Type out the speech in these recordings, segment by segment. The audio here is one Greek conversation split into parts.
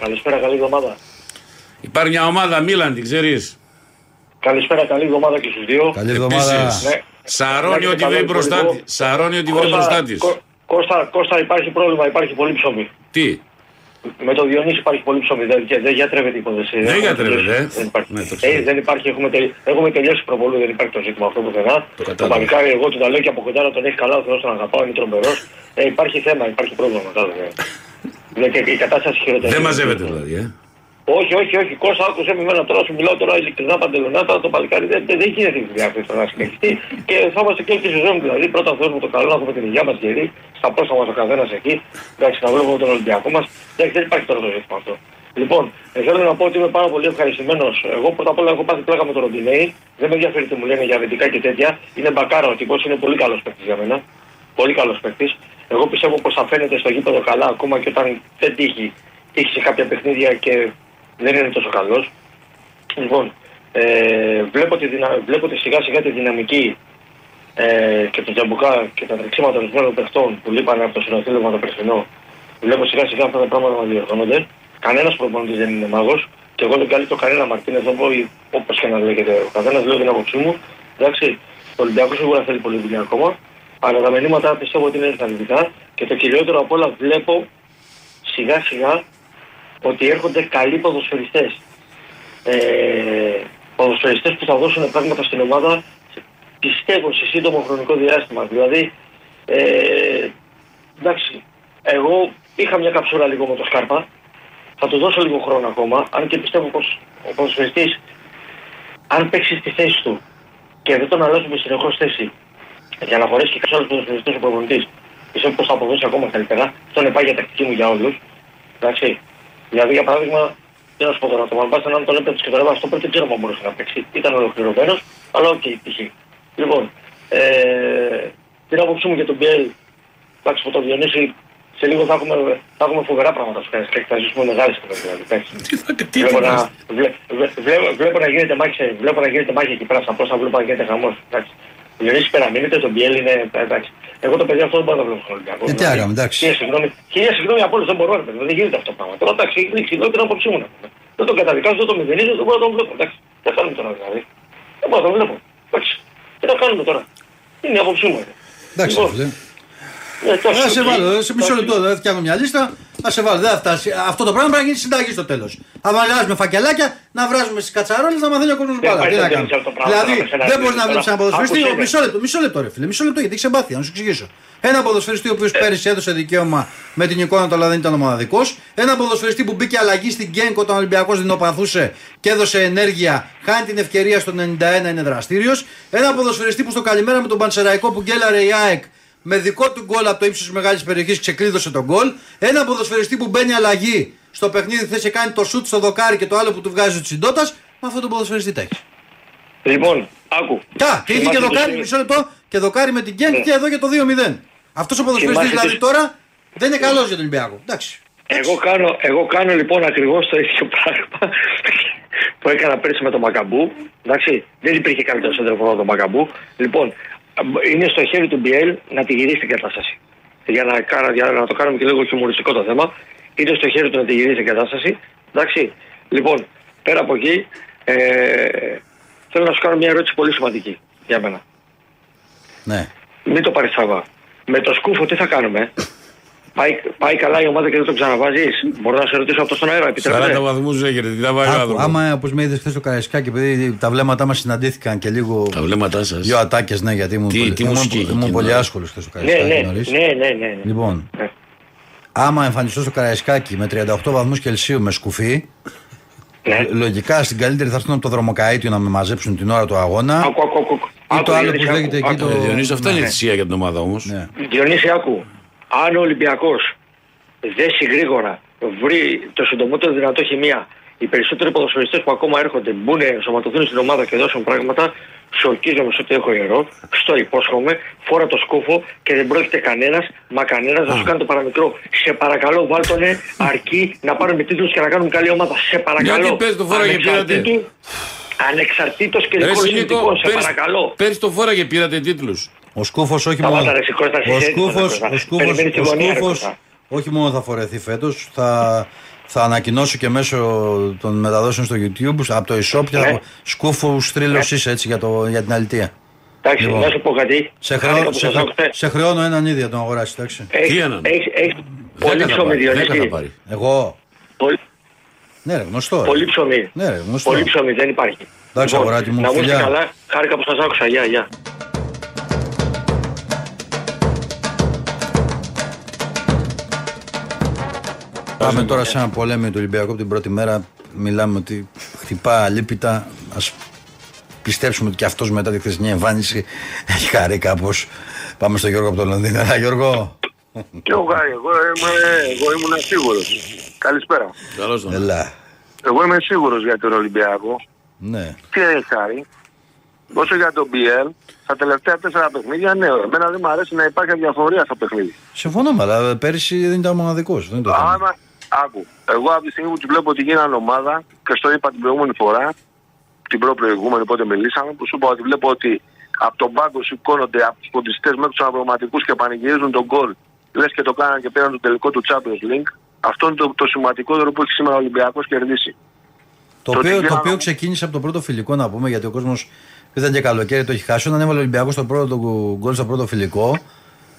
Καλησπέρα, καλή εβδομάδα. υπάρχει μια ομάδα Μίλαν, την ξέρεις; Καλησπέρα, καλή εβδομάδα και στους δύο. Καλή εβδομάδα. Επίσης, Ναι. Σαρώνει Να ό,τι είστε βρει καλά, μπροστά υπουργό. της. Σαρώνει ό,τι βρει Κώστα, μπροστά της. Κώ- Κώστα, Κώστα, υπάρχει πρόβλημα, υπάρχει πολύ ψωμί. Τι, Με το Διονύση υπάρχει πολύ ψωμί, δεν, και δεν γιατρεύεται η υπόθεση. Δεν Έχουμε γιατρεύεται, τελειώσει. ε; Δεν υπάρχει. Ναι, το ξέρω. ε, δεν υπάρχει, έχουμε, τελει... έχουμε τελειώσει προβολού, δεν υπάρχει το ζήτημα αυτό πουθενά. Το, κατάλαβα. παλικάρι, εγώ του τα λέω και από κοντά να τον έχει καλά, ο Θεός τον αγαπάω, είναι τρομερός. Ε, υπάρχει θέμα, υπάρχει πρόβλημα, κατάλαβε. Ναι, και η κατάσταση χειροτερεύει. δεν μαζεύεται δηλαδή, ε. Όχι, όχι, όχι. Κώστα, άκουσε με εμένα τώρα, σου μιλάω τώρα ειλικρινά παντελονάτα. Το παλικάρι δεν, δεν, δεν γίνεται η δουλειά αυτή τώρα να συνεχιστεί. Και θα είμαστε και όλη τη σεζόν δηλαδή. Πρώτα Θεός με το καλό να έχουμε την υγεία μας γερή. Στα πόσα μας ο καθένας εκεί. Εντάξει, να βλέπουμε τον Ολυμπιακό μας. Εντάξει, δεν υπάρχει τώρα το ζήτημα αυτό. Λοιπόν, ε, θέλω να πω ότι είμαι πάρα πολύ ευχαριστημένος. Εγώ πρώτα απ' όλα έχω πάθει πλάκα με τον Ροντινέη. Δεν με ενδιαφέρει τι μου λένε για αμυντικά και τέτοια. Είναι μπακάρα ο τύπος, είναι πολύ καλός παίκτης για μένα. Πολύ καλός παίκτης. Εγώ πιστεύω πως θα φαίνεται στο γήπεδο καλά ακόμα και όταν δεν τύχει. Τύχει σε κάποια παιχνίδια και δεν είναι τόσο καλός. Λοιπόν, ε, βλέπω, τη δυνα... βλέπω τη σιγά σιγά τη δυναμική ε, και το τζαμπουκά και τα τρεξίματα ορισμένων παιχτών που λείπανε από το συνοθήλευμα το περσινό. Βλέπω σιγά σιγά αυτά τα πράγματα να διορθώνονται. Κανένας προπονητής δεν είναι μάγος και εγώ δεν καλύπτω κανένα Μαρτίνες εδώ όπως και να λέγεται. Ο καθένας λέει την άποψή μου. Εντάξει, ο Ολυμπιακός σίγουρα θέλει πολύ δουλειά ακόμα. Αλλά τα μηνύματα πιστεύω ότι είναι ενθαρρυντικά και το κυριότερο απ' όλα βλέπω σιγά σιγά ότι έρχονται καλοί ποδοσφαιριστές. Ε, ποδοσφαιριστές που θα δώσουν πράγματα στην ομάδα πιστεύω σε σύντομο χρονικό διάστημα. Δηλαδή, ε, εντάξει, εγώ είχα μια καψούρα λίγο με το Σκάρπα, θα του δώσω λίγο χρόνο ακόμα, αν και πιστεύω πως ο ποδοσφαιριστής, αν παίξει στη θέση του και δεν τον αλλάζουμε συνεχώς θέση, για να χωρέσει και κάποιος άλλος ποδοσφαιριστής ο προπονητής, πιστεύω πως θα αποδώσει ακόμα καλύτερα. Αυτό είναι πάγια τακτική μου για όλους. Εντάξει. Δηλαδή, για παράδειγμα, τι να σου πω τώρα, το Μαλμπάστα αν τον έπαιξε και τον έβαζε στο πρώτο, δεν ξέρω αν μπορούσε να παίξει. Ήταν ολοκληρωμένος, αλλά ok, okay, π.χ. Λοιπόν, ε, την άποψή μου για τον Μπιέλ, εντάξει, που τον Διονύση, σε λίγο θα έχουμε, θα έχουμε φοβερά πράγματα στο και θα ζήσουμε μεγάλες κουβέντε. Δηλαδή, εντάξει. Τι θα τι Βλέπω να, ετοιμάστε. βλέ, βλέ, βλέπω, βλέπω να γίνεται μάχη, σε- βλέπω να γίνεται μάχη εκεί πέρα στα πόσα, βλέπω να γίνεται χαμός. Εντάξει. Ο Διονύσης περαμείνεται, τον Μπιέλ είναι, εντάξει. Εγώ το παιδί αυτό δεν μπορώ να το βλέπω στον Ολυμπιακό. Ε, τι Δηλαδή, άγαμε, εντάξει. Χίλια συγγνώμη, χίλια συγγνώμη από όλους δεν μπορώ, ρε παιδί, δεν γίνεται αυτό το πράγμα. Τώρα εντάξει, είναι ξυλό την άποψή μου. να πούμε. Δεν το καταδικάζω, δεν το μηδενίζω, δεν μπορώ να το βλέπω. Εντάξει. Τι κάνουμε τώρα δηλαδή. Δεν μπορώ να το βλέπω. Εντάξει. Τι θα κάνουμε τώρα; Είναι η άποψή μου. ρε. Εντάξει, Λοιπόν, φίλε. ε, εντάξει, Θα σε οκ. βάλω, σε μισό Εντάξει. λεπτό, δεν φτιάχνω μια λίστα. Θα σε βάλω, δεν θα φτάσει. Αυτό το πράγμα πρέπει να γίνει συνταγή στο τέλος. Θα βαλιάζουμε φακελάκια, να βράζουμε στις κατσαρόλες, να μαθαίνει ο κόσμος Δεν μπάλα. πάει Τι να να δίνεις κάνουμε. αυτό το πράγμα, Δηλαδή, να με δεν μπορείς να τώρα. βλέπεις ένα ποδοσφαιριστή. Άκουσέ με. Μισό λεπτό, μισό λεπτό, ρε φίλε, μισό λεπτό γιατί έχει εμπάθεια, να σου εξηγήσω. Ένα ποδοσφαιριστή ο οποίος πέρυσι έδωσε δικαίωμα με την εικόνα του, αλλά δεν ήταν ο μοναδικό. Ένα ποδοσφαιριστή που μπήκε αλλαγή στην Γκένκ όταν ο Ολυμπιακός δεινοπαθούσε και έδωσε ενέργεια, χάνει την ευκαιρία στο 91, είναι δραστήριος. Ένα ποδοσφαιριστή που στο καλημέρα με τον Πανσεραϊκό που γκέλαρε η ΑΕΚ με δικό του γκολ από το ύψος της μεγάλης περιοχής ξεκλείδωσε τον γκολ. Ένα ποδοσφαιριστή που μπαίνει αλλαγή στο παιχνίδι, θες και κάνει το σουτ στο δοκάρι και το άλλο που του βγάζει ο Τσιντότας. Με αυτόν τον ποδοσφαιριστή τα έχεις. Λοιπόν, άκου. Κα, και είχε και Θυμάστε το δοκάρι, σημείο. μισό λεπτό, και δοκάρι με την Γκένκ Ναι. και εδώ για το 2-0. Αυτός ο ποδοσφαιριστής Θυμάστε δηλαδή το- τώρα δεν είναι καλός για τον Ολυμπιακό. Εντάξει. Εγώ κάνω, εγώ κάνω λοιπόν ακριβώς το ίδιο πράγμα που έκανα πέρσι με τον Μακαμπού. Εντάξει, δεν υπήρχε καλύτερος σέντρεφο από τον Μακαμπού. Λοιπόν, είναι στο χέρι του Μπιέλ να τη γυρίσει την κατάσταση. Για να, κάνω- για να το κάνουμε και λίγο χιουμοριστικό το θέμα. Είναι στο χέρι του να τη γυρίσει την κατάσταση. Εντάξει. Λοιπόν, πέρα από εκεί, ε, θέλω να σου κάνω μια ερώτηση πολύ σημαντική για μένα. Ναι. Μην το πάρεις στραβά. Με το σκούφο τι θα κάνουμε; Πάει, πάει καλά η ομάδα και δεν το ξαναβάζεις; Μπορώ να σε ρωτήσω αυτό στον αέρα, 40 επιτρέπετε. βαθμούς έχετε, τι θα βάλει ο Άκου, άνθρωπος; άμα όπως με είδες χθες το Καραϊσκάκι, επειδή τα βλέμματά μας συναντήθηκαν και λίγο. Τα βλέμματά σας. Δύο ατάκες, ναι, γιατί ήμουν, Τι- πολύ- τι ήμουν- μουσική έχει ήμουν εκεί, πολύ ναι. άσχολος χθες το Ναι, Καραϊσκάκι. ναι, νωρίς. ναι, ναι, ναι, ναι. Λοιπόν, Ναι. άμα εμφανιστώ στο Καραϊσκάκι με 38 βαθμούς Κελσίου με σκουφί, Ναι. λογικά στην καλύτερη θα έρθουν από το δρομοκαίτιο να με μαζέψουν την ώρα του αγώνα. Άκου, άκου, άκου. Ή Άκου, το άλλο Διονύση, που άκου, λέγεται εκεί άκου. το- Ε, Διονύση, αυτά Ναι. είναι θυσία για την ομάδα όμως. Ναι. Διονύση, άκου. Αν ο Ολυμπιακός δέσει γρήγορα βρει το συντομότερο δυνατό χημεία, οι περισσότεροι ποδοσφαιριστές που ακόμα έρχονται μπουν, σωματωθούν στην ομάδα και δώσουν πράγματα, σου ορκίζομαι σε ό,τι έχω ιερό, στο υπόσχομαι, φόρα το σκούφο και δεν πρόκειται κανένας, μα κανένας να σου κάνει το παραμικρό. Σε παρακαλώ βάλτονε αρκεί να πάρουμε τίτλους και να κάνουμε καλή ομάδα. Σε παρακαλώ. Γιατί πες το φόραγε, πήρατε. Ανεξαρτήτου- Ανεξαρτήτως και Ρε δικών Νίκο, συνθηκών, σε πέρυσι- παρακαλώ. Πέρυσι το φόραγε πήρατε τίτλους. Ο Σκούφος όχι Σταμάτα, μόνο. ρε, σηκώστε, Ο σηκώστε, Σκούφο σηκώστε. ο Σκούφος- Περιμένεις τη ο γωνία, ρε, Σκούφος Κώστα. όχι μόνο θα φορεθεί φέτος, θα, θα ανακοινώσω και μέσω των μεταδόσεων στο YouTube από το eShop και Ναι. θα Σκούφο στρίλος είσαι έτσι για, το, για την αλητία. Εντάξει, Λοιπόν. να σου πω κάτι. Σε, Χάρηκα χρεώ, που σε, σας χρε- άκουσα. σε χρεώνω έναν ίδιο τον αγοράσει, εντάξει. Τι Έχεις- έναν; έχεις- έχεις Πολύ Δέκα θα ψωμί, πάρει, δέκα θα Διονύση. πάρει. Εγώ. Πολύ- Ναι, ρε, γνωστό. ρε. Πολύ ψωμί. Ναι, ρε, γνωστό. Πολύ ψωμί, δεν υπάρχει. Εντάξει, αγοράκι μου, να μου είστε φιλιά. καλά. Χάρηκα που σας άκουσα. Γεια, γεια. Πάμε τώρα σε ένα πολέμιο του Ολυμπιακού από την πρώτη μέρα. Μιλάμε ότι χτυπά αλίπητα. Α πιστέψουμε ότι και αυτός μετά τη χθεσινή εμφάνιση έχει χαρεί κάπως. Πάμε στο Γιώργο από το Λονδίνο. Έλα, Γιώργο. Και εγώ, Γάρη, εγώ, είμαι, εγώ ήμουν σίγουρος. Καλησπέρα. Καλώς τον. Έλα. Εγώ είμαι σίγουρος για τον Ολυμπιακό. Ναι. Τι έχει χάρη; Όσο για τον BL, στα τελευταία τέσσερα παιχνίδια, ναι, εμένα δεν μου αρέσει να υπάρχει διαφορία στο παιχνίδι. Συμφωνώ, αλλά πέρυσι δεν ήταν μοναδικός. Δεν είναι το θέμα. Άμα, άκου, εγώ από τη στιγμή που του βλέπω ότι γίνανε ομάδα, και στο είπα την προηγούμενη φορά, την προ-προηγούμενη πότε μιλήσαμε, που σου είπα ότι βλέπω ότι από τον πάγκο σηκώνονται από τους ποντιστέ μέχρι τους αναπληρωματικού και πανηγυρίζουν τον γκολ. Λες και το κάναν και πήραν το τελικό του Champions League. Αυτό είναι το, το σημαντικότερο που έχει σήμερα ο Ολυμπιακός κερδίσει. Το Το οποίο, τι το γίνανε- οποίο ξεκίνησε από το πρώτο φιλικό, να πούμε, γιατί ο κόσμος ήταν και καλοκαίρι, το έχει χάσει. Όταν έβαλε ο Ολυμπιακός το πρώτο γκολ στο πρώτο φιλικό,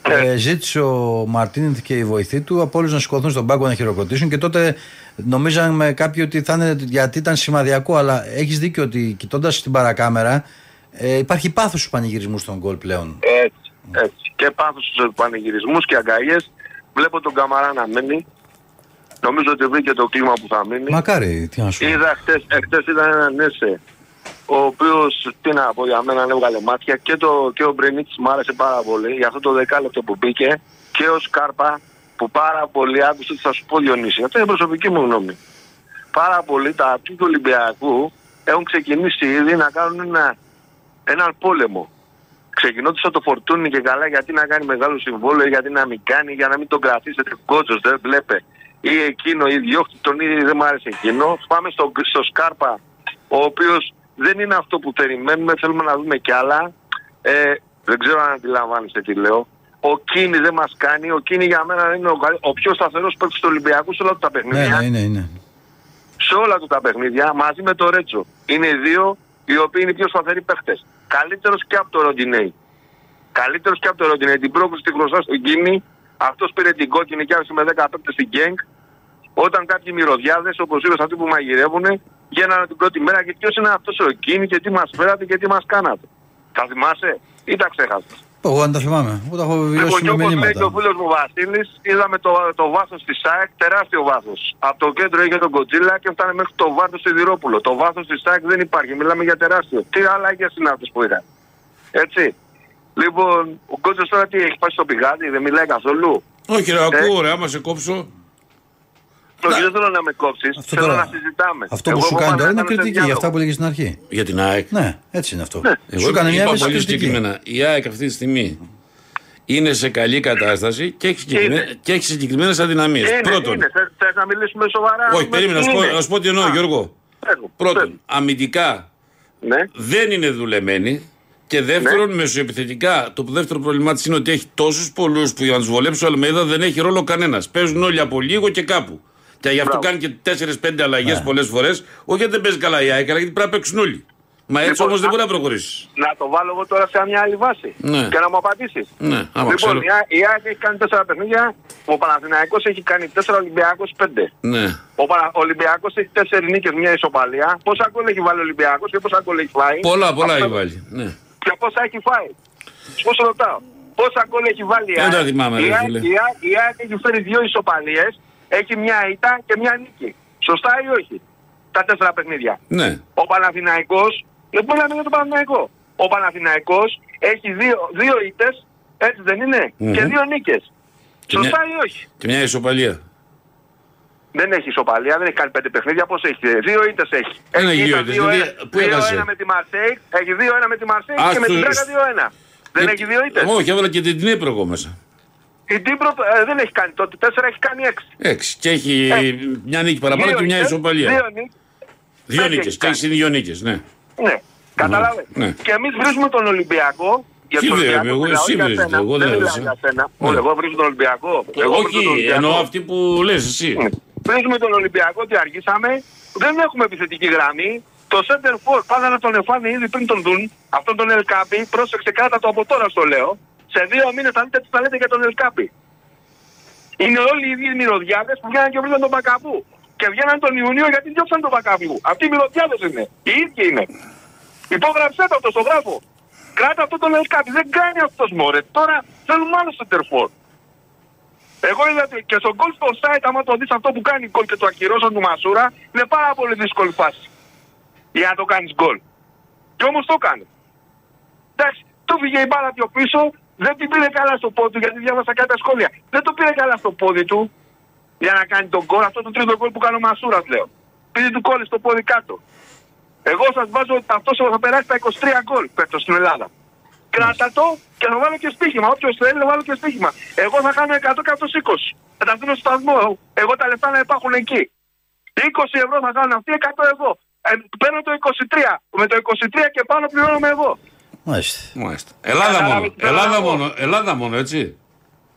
ε, ζήτησε ο Μαρτίνεθ και οι βοηθοί του από όλους να σηκωθούν στον πάγκο να χειροκροτήσουν και τότε νομίζαμε κάποιοι ότι θα είναι γιατί ήταν σημαδιακό. Αλλά έχεις δίκιο ότι κοιτώντας την παρακάμερα, ε, υπάρχει πάθος στους πανηγυρισμούς στον γκολ πλέον. Έτσι, έτσι. Και πάθος στους πανηγυρισμούς και αγκαλιές. Βλέπω τον Καμαρά να μένει. Νομίζω ότι βρήκε το κλίμα που θα μείνει. Μακάρι, τι να σου πω. Είδα χτες, εχθές ήταν έναν Νέσε, ο οποίος, τι να πω για μένα, έβγαλε μάτια και, το, και ο Μπρενίτης μου άρεσε πάρα πολύ για αυτό το δεκάλεπτο που μπήκε και ο Σκάρπα που πάρα πολύ άκουσε ότι θα σου πω Διονύση. Αυτή είναι η προσωπική μου γνώμη. Πάρα πολύ τα του του Ολυμπιακού έχουν ξεκινήσει ήδη να κάνουν ένα, έναν πόλεμο. Ξεκινώντας από το φορτούνι και καλά γιατί να κάνει μεγάλο συμβόλαιο, γιατί να μην κάνει, για να μην τον κρατήσετε κότσος, δεν βλέπε. Ή εκείνο, ή διώχτη τον ή δεν μου άρεσε εκείνο. Πάμε στο, στο Σκάρπα, ο οποίος δεν είναι αυτό που περιμένουμε, θέλουμε να δούμε κι άλλα. Ε, δεν ξέρω αν αντιλαμβάνεστε τι λέω. Ο Κίνη δεν μας κάνει. Ο Κίνη για μένα είναι ο, καλ- ο πιο σταθερός παίκτης του Ολυμπιακού σε όλα του τα Ναι, παιχνίδια ναι, είναι, είναι. σε όλα του τα παιχνίδια μαζί με το Ρέτσο. Είναι οι δύο οι οποίοι είναι οι πιο σταθεροί παίχτες. Καλύτερος και από το Ροντινέι. Καλύτερος και από το Ροντινέι. Την πρόκληση τη γνωστά στον Κίνη. Αυτός πήρε την κόκκινη και άφησε με 10 παίχτες στην Γκένγκ. Όταν κάποιοι μυρωδιάδες όπως είπες αυτοί που μαγειρεύουν γίνανε την πρώτη μέρα και ποιος είναι αυτός ο Κίνη και τι μας φέρατε και τι μας κάνατε. Θα θυμάσαι ή τα ξέχασες; Εγώ αν τα θυμάμαι. Εγώ τα έχω Λοιπόν, βιώσει και με όπως λέει και ο μηνύματα. φίλος μου Βασίλης, είδαμε το, το βάθος της ΣΑΕΚ, τεράστιο βάθος. Από το κέντρο είχε τον Κοτζίλα και φτάνε μέχρι το βάθος του Σιδηρόπουλο. Το βάθος της ΣΑΕΚ δεν υπάρχει, μιλάμε για τεράστιο. Τι αλλαγές είναι αυτές που είδα. Έτσι. Λοιπόν, ο Κότσος τώρα τι έχει πάει στο πηγάδι, δεν μιλάει καθόλου; Όχι, ρε, ακούω, ρε, άμα σε κόψω. Όχι, δεν θέλω να με κόψεις, Αυτό θέλω τώρα- να συζητάμε. Αυτό Εγώ που σου έχω κάνει πάει τώρα να είναι κάνω σε κριτική για αυτά διάλογο. που έλεγες στην αρχή. Για την ΑΕΚ. Ναι, έτσι είναι αυτό. Εγώ Σου έκανε μια είπα έμεση πολύ κριτική. συγκεκριμένα. Η ΑΕΚ αυτή τη στιγμή είναι σε καλή κατάσταση και έχει, συγκεκριμέ... Είναι. και έχει συγκεκριμένες αδυναμίες. Είναι, Πρώτον, είναι. Θες, θες να μιλήσουμε σοβαρά. όχι, με- περίμενα να σου πω- είναι. να σου πω τι εννοώ, Α, Γιώργο. πες μου, πες Πρώτον, μου. αμυντικά Ναι. δεν είναι δουλεμένη. Και δεύτερον, Ναι. μεσοεπιθετικά, το δεύτερο πρόβλημά της είναι ότι έχει τόσους πολλούς που για να τους βολέψει ο Αλμέιδα δεν έχει ρόλο κανένας. Παίζουν όλοι από λίγο και κάπου. Και γι' αυτό Μπράβο. κάνει και 4-5 αλλαγές Ναι. πολλές φορές. Όχι γιατί δεν παίζει καλά η ΑΕΚ, αλλά γιατί πρέπει να παίξουν όλοι. Μα έτσι Λοιπόν, όμως δεν α- μπορεί να προχωρήσεις. Να το βάλω εγώ τώρα σε μια άλλη βάση. Ναι. Και να μου απαντήσεις. Ναι, άμα λοιπόν, ξέρω. η Α- η ΑΕΚ έχει κάνει τέσσερα παιχνίδια, ο Παναθηναϊκός έχει κάνει τέσσερα, ο Ολυμπιακός πέντε. Ναι. Ο, Πανα... ο Ολυμπιακός έχει τέσσερις νίκες, μια ισοπαλία. Πόσα γκολ έχει βάλει ο Ολυμπιακός και πόσα γκολ έχει φάει; Πολλά, πολλά Αυτό- έχει βάλει. Ναι. Και πόσα έχει φάει; Πώς ρωτάω. Πόσα γκολ έχει βάλει η Δεν ΑΕΚ; τα θυμάμαι, ρε η, ΑΕΚ, φίλε. η, ΑΕΚ, η ΑΕΚ έχει φέρει δύο ισοπαλίες, έχει μια ήττα και μια νίκη. Σωστά ή όχι; Τα τέσσερα παιχνίδια. ναι. Ο Παναθηναϊκός, λοιπόν λέμε για τον Παναθηναϊκό. Ο Παναθηναϊκός έχει δύο, δύο ήττες, έτσι δεν ειναι Μμμ. και δύο νίκες. Και Σωστά μια- ή όχι; Και μια ισοπαλία. Δεν έχει ισοπαλία, δεν έχει κάνει πέντε παιχνίδια. Πώς έχει, δύο ήττες έχει. Δεν έχει δύο ήταν ήττες, 2-1. γιατί- πού έχασε; 2-1 με τη Μαρσέικ, έχει 2-1 με τη Μαρσέικ Ας και με το- την Πράγκα 2-1. Δεν Ε, έχει δύο ήττες. Όχι, έβαλα και την Τνίπρο εγώ μέσα. Η Τύπρο ε, δεν έχει κάνει τότε 4, έχει κάνει 6. Έξι. Και έχει μια νίκη παραπάνω και μια ισοπαλία. Δύο νίκες. Δύο πέντε νίκες. έχει Και έχει κάνει. δύο νίκες, ναι. Ναι, κατάλαβε. ναι. Και εμείς βρίσκουμε τον Ολυμπιακό. Για Τι τον βρε, Ολυμπιακό εγώ, μιλάω, εσύ για βρίσκω, σένα. εγώ δεν δεν μιλάω βρίσκω. για σένα. Ναι. Όχι, Εγώ βρίσκω τον Ολυμπιακό. Εγώ βρίσκω τον Όχι, Ολυμπιακό. εννοώ αυτή που λες εσύ. Ναι. Βρίσκουμε τον Ολυμπιακό ότι αργήσαμε. Δεν έχουμε επιθετική γραμμή. Το center for πάντα να τον εφάνε ήδη πριν τον δουν. Αυτόν τον Ελκάπη. Πρόσεξε κράτα το από τώρα στο λέω. Σε δύο μήνες θα δείτε τι θα λέτε για τον Ελκάπη. Είναι όλοι οι ίδιοι μυρωδιάδες που βγαίναν και βρήκαν τον Μπακαπού. Και βγαίναν τον Ιουνίο γιατί διώξαν τον Μπακαπού. Αυτοί οι μυρωδιάδες είναι. Οι ίδιοι είναι. Υπόγραψέ το αυτό στο γράφο. Κράτα αυτό τον Ελκάπη. Δεν κάνει αυτός μόρε. Τώρα θέλουμε άλλο center for. Εγώ είδα ότι και στον goal στο site, άμα το δεις αυτό που κάνει γκολ και το ακυρώσαν του Μασούρα, είναι πάρα πολύ δύσκολη φάση για να το κάνεις γκολ. Και όμως το έκανε. Εντάξει, του βγήκε η μπάλα πιο πίσω, δεν την πήρε καλά στο πόδι του, γιατί διάβασα κάποια σχόλια. Δεν το πήρε καλά στο πόδι του για να κάνει τον γκολ, αυτό το τρίτο γκολ που κάνει ο Μασούρας λέω. Πήρε του κόλλη στο πόδι κάτω. Εγώ σας βάζω ότι αυτός θα περάσει τα 23 γκολ φέτος στην Ελλάδα. Κράτα το και θα βάλω και στοίχημα. Όποιος θέλει θα βάλω και στοίχημα. Εγώ θα κάνω 100 και αυτός 20. Θα τα δίνω στο σταθμό. Εγώ τα λεφτά να υπάρχουν εκεί. 20 ευρώ θα κάνουν αυτοί, 100 ευρώ. Ε, παίρνω το 23. Με το 23 και πάνω πληρώνομαι εγώ. Μάλιστα. Μάλιστα. Ελλάδα Κατάλαβε μόνο. τι θέλω Ελλάδα να πω. μόνο. Ελλάδα μόνο, έτσι.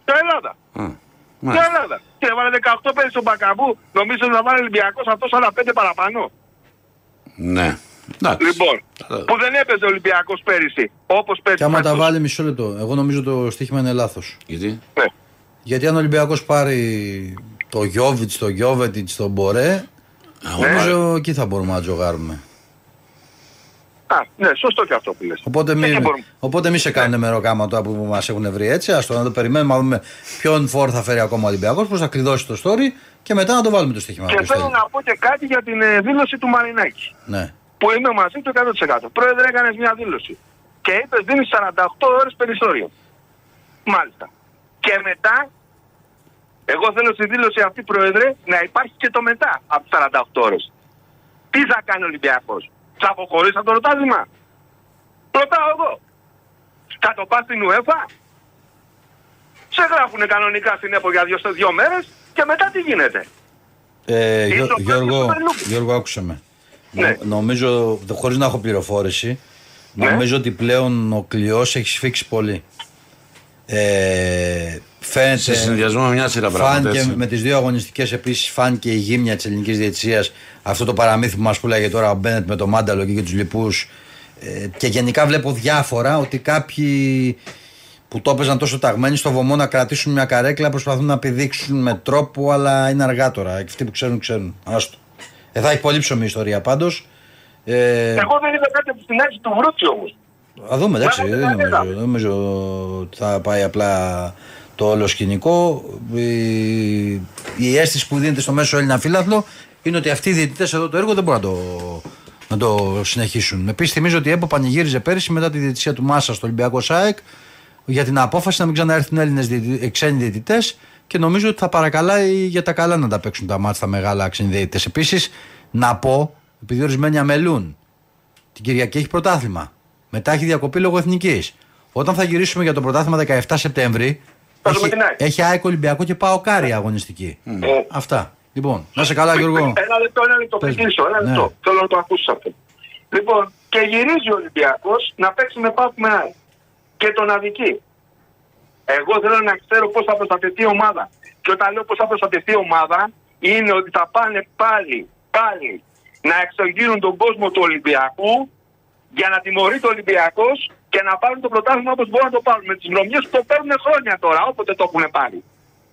Στην Ελλάδα. Α, Στην μάλιστα. Ελλάδα. Και έβαλε 18 πέρυσι στον Μπακαμπού. Νομίζω ότι θα βάλει Ολυμπιακός αυτός άλλα 5 παραπάνω. Ναι. Εντάξει. Λοιπόν, Κατάλαβα. που δεν έπαιζε ο Ολυμπιακός πέρυσι. Όπως πέρυσι. Και άμα τα φέτος. βάλει μισό λεπτό, εγώ νομίζω το στοίχημα είναι λάθος. Γιατί; Ναι. Γιατί αν ο Ολυμπιακός πάρει το Γιώβιτς, το Γιώβετιτς, τον Μπορέ, νομίζω εκεί θα μπορούμε να τζογάρουμε. Α, ναι, σωστό και αυτό που λες. Οπότε Εκεί μην, μπορούμε. οπότε μη σε κάνουν μεροκάμα τώρα που μας έχουν βρει έτσι. Α το να το περιμένουμε, να δούμε ποιον φόρ θα φέρει ακόμα ο Ολυμπιακός, πώς θα κλειδώσει το story και μετά να το βάλουμε το στοίχημα. Και όποιος θέλω θέλει. να πω και κάτι για την ε, δήλωση του Μαρινάκη. Ναι. Που είμαι μαζί του 100%. Πρόεδρε, έκανες μια δήλωση. Και είπες δίνεις 48 ώρες περιθώριο. Μάλιστα. Και μετά, εγώ θέλω στη δήλωση αυτή, Πρόεδρε, να υπάρχει και το μετά από τι 48 ώρες. Τι θα κάνει ο Ολυμπιακός, θα αποχωρήσει από το ρωτάδημα. Ρωτάω εγώ. Θα το πας στην UEFA. Σε γράφουν κανονικά στην ΕΠΟ για δύο, δύο μέρες και μετά τι γίνεται. Ε, Γιώ- το Γιώργο, πρώτο Super League. Γιώργο, άκουσε με. Ναι. Νο- νομίζω, χωρίς να έχω πληροφόρηση, Ναι. νομίζω ότι πλέον ο κλειός έχει σφίξει πολύ. Ε, φαίνεται. Σε συνδυασμό με μια σειρά πράγματα. Φάνηκε έτσι. με τις δύο αγωνιστικές επίσης, φάνηκε η γύμνια της ελληνικής διαιτησίας. Αυτό το παραμύθι που μας πουλάγε τώρα ο Μπένετ με το Μάνταλο και για τους λοιπούς. Ε, και γενικά βλέπω διάφορα ότι κάποιοι που το έπαιζαν τόσο ταγμένοι στο βωμό να κρατήσουν μια καρέκλα προσπαθούν να πηδήξουν με τρόπο, αλλά είναι αργά τώρα. Και Αυτοί που ξέρουν, ξέρουν. Άστο. Ε, θα έχει πολύ ψωμί η ιστορία πάντως. Ε, Εγώ δεν είδα κάτι από την άρχη του Βρούτσι όμως. Θα δούμε, εντάξει. Μα, Δεν δεν νομίζω, είδαμε. δεν νομίζω ότι θα πάει απλά το όλο σκηνικό. Η, η αίσθηση που δίνεται στο μέσο Έλληνα φύλαθλο είναι ότι αυτοί οι διαιτητές εδώ το έργο δεν μπορούν να το, να το συνεχίσουν. Επίσης, θυμίζω ότι η ΕΠΟ πανηγύριζε πέρυσι μετά τη διαιτησία του Μάσα στο Ολυμπιακό ΣΑΕΚ για την απόφαση να μην ξαναέρθουν Έλληνες ξένοι διαιτητές και νομίζω ότι θα παρακαλάει για τα καλά να τα παίξουν τα μάτια τα μεγάλα ξένοι διαιτητές. Επίσης, να πω, επειδή ορισμένοι αμελούν, την Κυριακή έχει πρωτάθλημα. Μετά έχει διακοπή λόγω εθνικής. Όταν θα γυρίσουμε για το πρωτάθλημα 17 Σεπτέμβρη, Θα έχει, δούμε την ΑΕΚ. έχει ΑΕΚ Ολυμπιακό και πάω κάρι αγωνιστική. Ε, Αυτά. Λοιπόν, να σε καλά, Γιώργο. Ένα λεπτό, ένα λεπτό. Πες. Πριν κλείσω, ένα Ναι. λεπτό. Θέλω να το ακούσει αυτό. Λοιπόν, και γυρίζει ο Ολυμπιακός να παίξει με Πάουκ με ΑΕΚ. Και τον αδική. Εγώ θέλω να ξέρω πώς θα προστατευτεί η ομάδα. Και όταν λέω πώς θα προστατευτεί η ομάδα, είναι ότι θα πάνε πάλι, πάλι να εξογείρουν τον κόσμο του Ολυμπιακού για να τιμωρεί το Ολυμπιακός και να πάρουν το πρωτάθλημα όπως μπορούν να το πάρουν. Με τις βρωμιές που το παίρνουν χρόνια τώρα, όποτε το έχουν πάρει.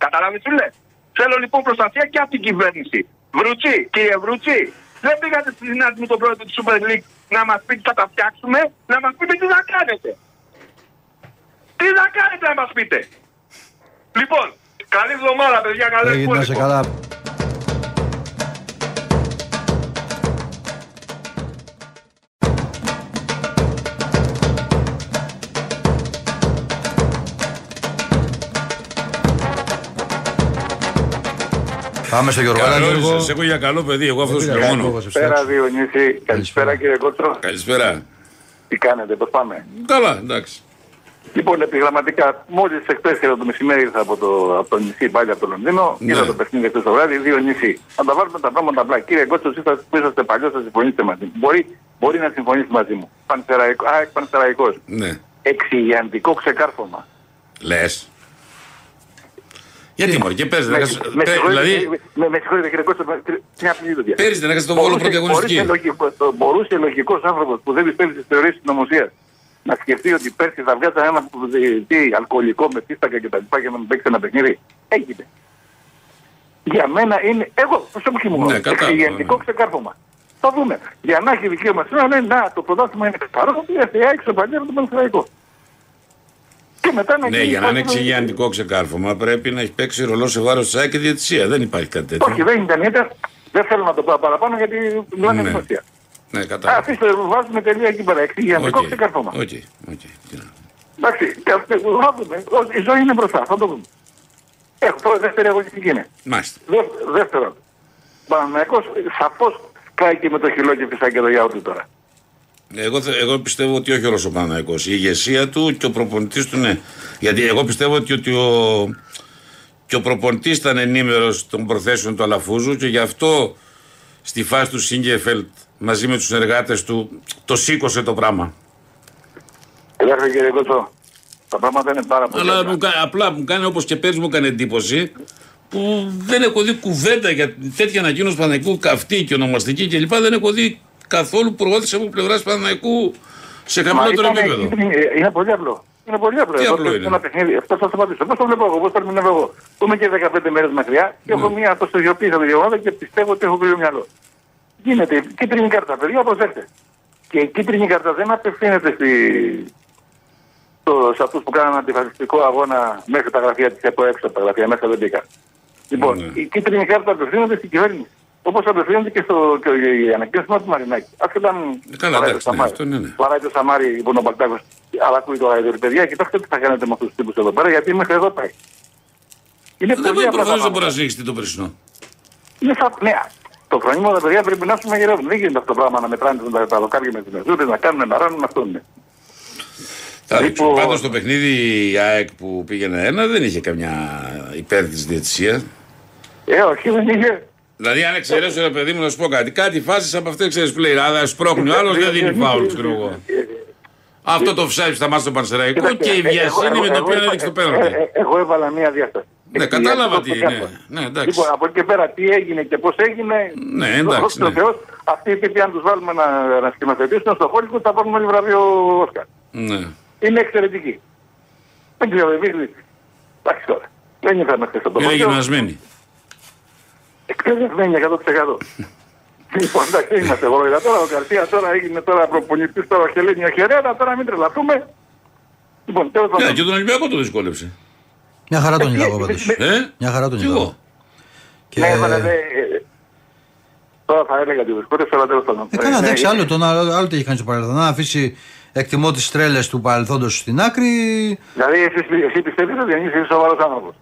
Καταλάβεις τι λες; Θέλω λοιπόν προστασία και από την κυβέρνηση. Βρουτσί, κύριε Βρουτσί, δεν πήγατε στη συνάντηση με τον πρόεδρο της Super League να μας πείτε θα τα φτιάξουμε, να μας πείτε τι θα κάνετε. Τι θα κάνετε να μας πείτε. Λοιπόν, καλή εβδομάδα, παιδιά, καλό Έγινε, Πάμε στο Γιώργο. Έλα, Καλό Γιώργο. είσαι, σε έχω για καλό παιδί, εγώ αυτός σου Πήρα, λέω μόνος. Γιώργο, σε Καλησπέρα ψάξω. Διονύση, καλησπέρα κύριε Κότσο. Καλησπέρα. Τι κάνετε, πώς πάμε; Καλά, εντάξει. Λοιπόν, επιγραμματικά, μόλις εχθέ και το μεσημέρι ήρθα από το, από το νησί πάλι από το Λονδίνο, Ναι. είδα το παιχνίδι χθες το βράδυ, δύο νησί. Να τα βάλουμε τα πράγματα απλά. Κύριε Κότσο, εσείς που είσαστε παλιός, θα συμφωνήσετε μαζί μου. Μπορεί, μπορεί να συμφωνήσει μαζί μου. Πανσεραϊκό, α, πανσεραϊκός. Ναι. Εξηγιαντικό ξεκάρφωμα. Λες. Γιατί μωρέ, και παίζεις. Με, με, συγχωρείτε, Δηλαδή, με, με συγχωρείτε κύριε Κότσο, με- μια απλή δουλειά. πέρυσι δεν έκανε τον Βόλο πρώτη αγωνιστική. Μπορούσε λογικός άνθρωπος που δεν πιστεύει στις θεωρίες της νομοσίας να σκεφτεί ότι πέρσι θα βγάζει ένα που- τι, αλκοολικό με φίστακα και τα λοιπά και να μην παίξει ένα παιχνίδι. Έγινε. Για μένα είναι, εγώ προσωπική μου Ναι, γνώμη, κατάλαβα, εξηγεντικό ναι. ξεκάρφωμα. Θα δούμε. Για να έχει δικαίωμα σήμερα να λέει να το πρωτάθλημα είναι καθαρό, έρθει η ΑΕΚ στο παλιό το Παναθηναϊκό. Και μετά να Ναι, γίνει για να είναι υπόθεση- εξηγιαντικό ξεκάρφωμα πρέπει να έχει παίξει ρολό σε βάρος της ΑΕΚ και διαιτησία. Δεν υπάρχει κάτι τέτοιο. Όχι, δεν ήταν ήταν. Δεν θέλω να το πάω παραπάνω γιατί μιλάνε Ναι. δημοσία. Ναι, Α, κατάλαβα. Αφήστε, βάζουμε τελεία εκεί πέρα. Εξηγιαντικό Οκ, ξεκάρφωμα. οκ, οκ. Τι να- Εντάξει, και αυτό- θα δούμε. Ο- Η ζωή είναι μπροστά, θα το δούμε. Έχω τώρα δεύτερη αγωνιστική είναι. Μάλιστα. Δε- Δεύτερον, Παναγιακός σαφώς κάει και με το χειλό και φυσάει και το γιάου του τώρα. Εγώ, θε- εγώ πιστεύω ότι όχι όλος ο Παναναϊκό. Η ηγεσία του και ο προπονητής του ναι. Γιατί εγώ πιστεύω ότι, ότι ο, και ο προπονητής ήταν ενήμερος των προθέσεων του Αλαφούζου και γι' αυτό στη φάση του Σίγκεφελτ μαζί με τους συνεργάτες του το σήκωσε το πράγμα. Κοιτάξτε κύριε Κότσο, τα πράγματα είναι πάρα πολύ Αλλά απλά. μου, κα- απλά μου κάνει όπως και πέρυσι μου έκανε εντύπωση που δεν έχω δει κουβέντα για τέτοια ανακοίνωση Παναναϊκού καυτή και ονομαστική κλπ. Δεν έχω δει καθόλου προώθηση από πλευράς Παναναϊκού σε Μα χαμηλότερο ήταν- επίπεδο. είναι, είναι πολύ απλό. Είναι πολύ απλό. Τι Εγώ απλό θέλω είναι; Ένα παιχνίδι, αυτό θα σταματήσω. Πώς το βλέπω εγώ, πώς το ερμηνεύω εγώ. Που είμαι και 15 μέρες μακριά και έχω Ναι. μια αποστογιοποίηση από τη γεγονότα και πιστεύω ότι έχω κρύο μυαλό. Γίνεται κίτρινη κάρτα, παιδιά, προσέξτε. Και η κίτρινη κάρτα δεν απευθύνεται στη... στο, σε αυτούς που κάνουν αντιφασιστικό αγώνα μέχρι τα γραφεία της ΕΠΟ έξω από τα γραφεία, μέσα δεν μπήκα. Λοιπόν, Ναι. η κίτρινη κάρτα απευθύνεται στην κυβέρνηση. Όπως απευθύνεται και, στο, και η ανακοίνωση του Μαρινάκη. Άσχετα αν Καλά, βαράει εντάξει, το ναι, Σαμάρι. αυτό ναι, ναι. Βαράει το Σαμάρι, λοιπόν, ο Μπαλτάκος, αλλά ακούει το ραϊδόρ. Παιδιά, κοιτάξτε τι θα κάνετε με αυτούς τους τύπους εδώ πέρα, γιατί μέχρι εδώ πάει. Είναι Δεν πολύ μπορεί απλά προφανώς τα δεν μπορεί να πράγματα. συνεχιστεί το περσινό. Είναι σαν, ναι, το φρονίμο τα παιδιά πρέπει να σου μαγειρεύουν. Δεν γίνεται αυτό το πράγμα να μετράνε τα, τα δοκάρια με τι μεζούρε, να κάνουν, να ράνουν, αυτό είναι. Θα Λοιπόν- δείξω. Πάντως το παιχνίδι η ΑΕΚ που πήγαινε ένα δεν είχε καμιά υπέρ της διαιτησίας. Ε, όχι, δεν είχε. Δηλαδή, αν εξαιρέσω ένα παιδί μου να σου πω κάτι, κάτι φάσεις από αυτές ξέρεις που λέει, αλλά σπρώχνει ο άλλος δεν δίνει φάουλ, ξέρω εγώ. Αυτό το φσάιψε στα μάτια του Πανσεραϊκού Κοιτάξτε, και η ε, εγώ- βιασύνη με εγώ- την οποία εγώ- έδειξε το ε, πέναλτι. ε, Εγώ έβαλα μία διάσταση. Ναι, Ε, κατάλαβα αυτό τι το είναι. κάρτα. Ναι, εντάξει. Λοιπόν, από εκεί και πέρα τι έγινε και πώς έγινε. Ναι, εντάξει, δόξα τω ναι. Θεώς, αυτοί οι τύποι, αν τους βάλουμε να, να σχηματοποιήσουν στο χώρο θα πάρουν όλοι βραβείο Όσκαρ. Ναι. Είναι εξαιρετική. Δεν ξέρω, εμείς... Εντάξει τώρα. Δεν ήρθαμε χθες από το Είναι χωριό. Γυμνασμένη. Εκπαιδευμένοι 100%. Λοιπόν, εντάξει, δεν είμαστε εγώ τώρα. Ο Καρσία τώρα έγινε τώρα προπονητής τώρα Χελένια Χερέρα, τώρα μην τρελαθούμε. Λοιπόν, τέλος Ναι, πάντων. και τον Ολυμπιακό το δυσκόλεψε. Μια χαρά τον είδα εγώ πάντως. Ε, Μια χαρά τον κι είδα. εγώ. εγώ. Και... Ναι, έβαλε, ναι, ε, Τώρα θα έλεγα ότι δυσκόλεψε, αλλά τέλος πάντων. Ε, καλά, Ναι, εντάξει, ε, άλλο, τον, άλλο, άλλο τι έχει κάνει στο παρελθόν. Να αφήσει εκτιμώ τι τρέλε του παρελθόντο στην άκρη. Δηλαδή, εσείς, εσύ πιστεύετε ότι δεν είσαι σοβαρός άνθρωπος. Ο-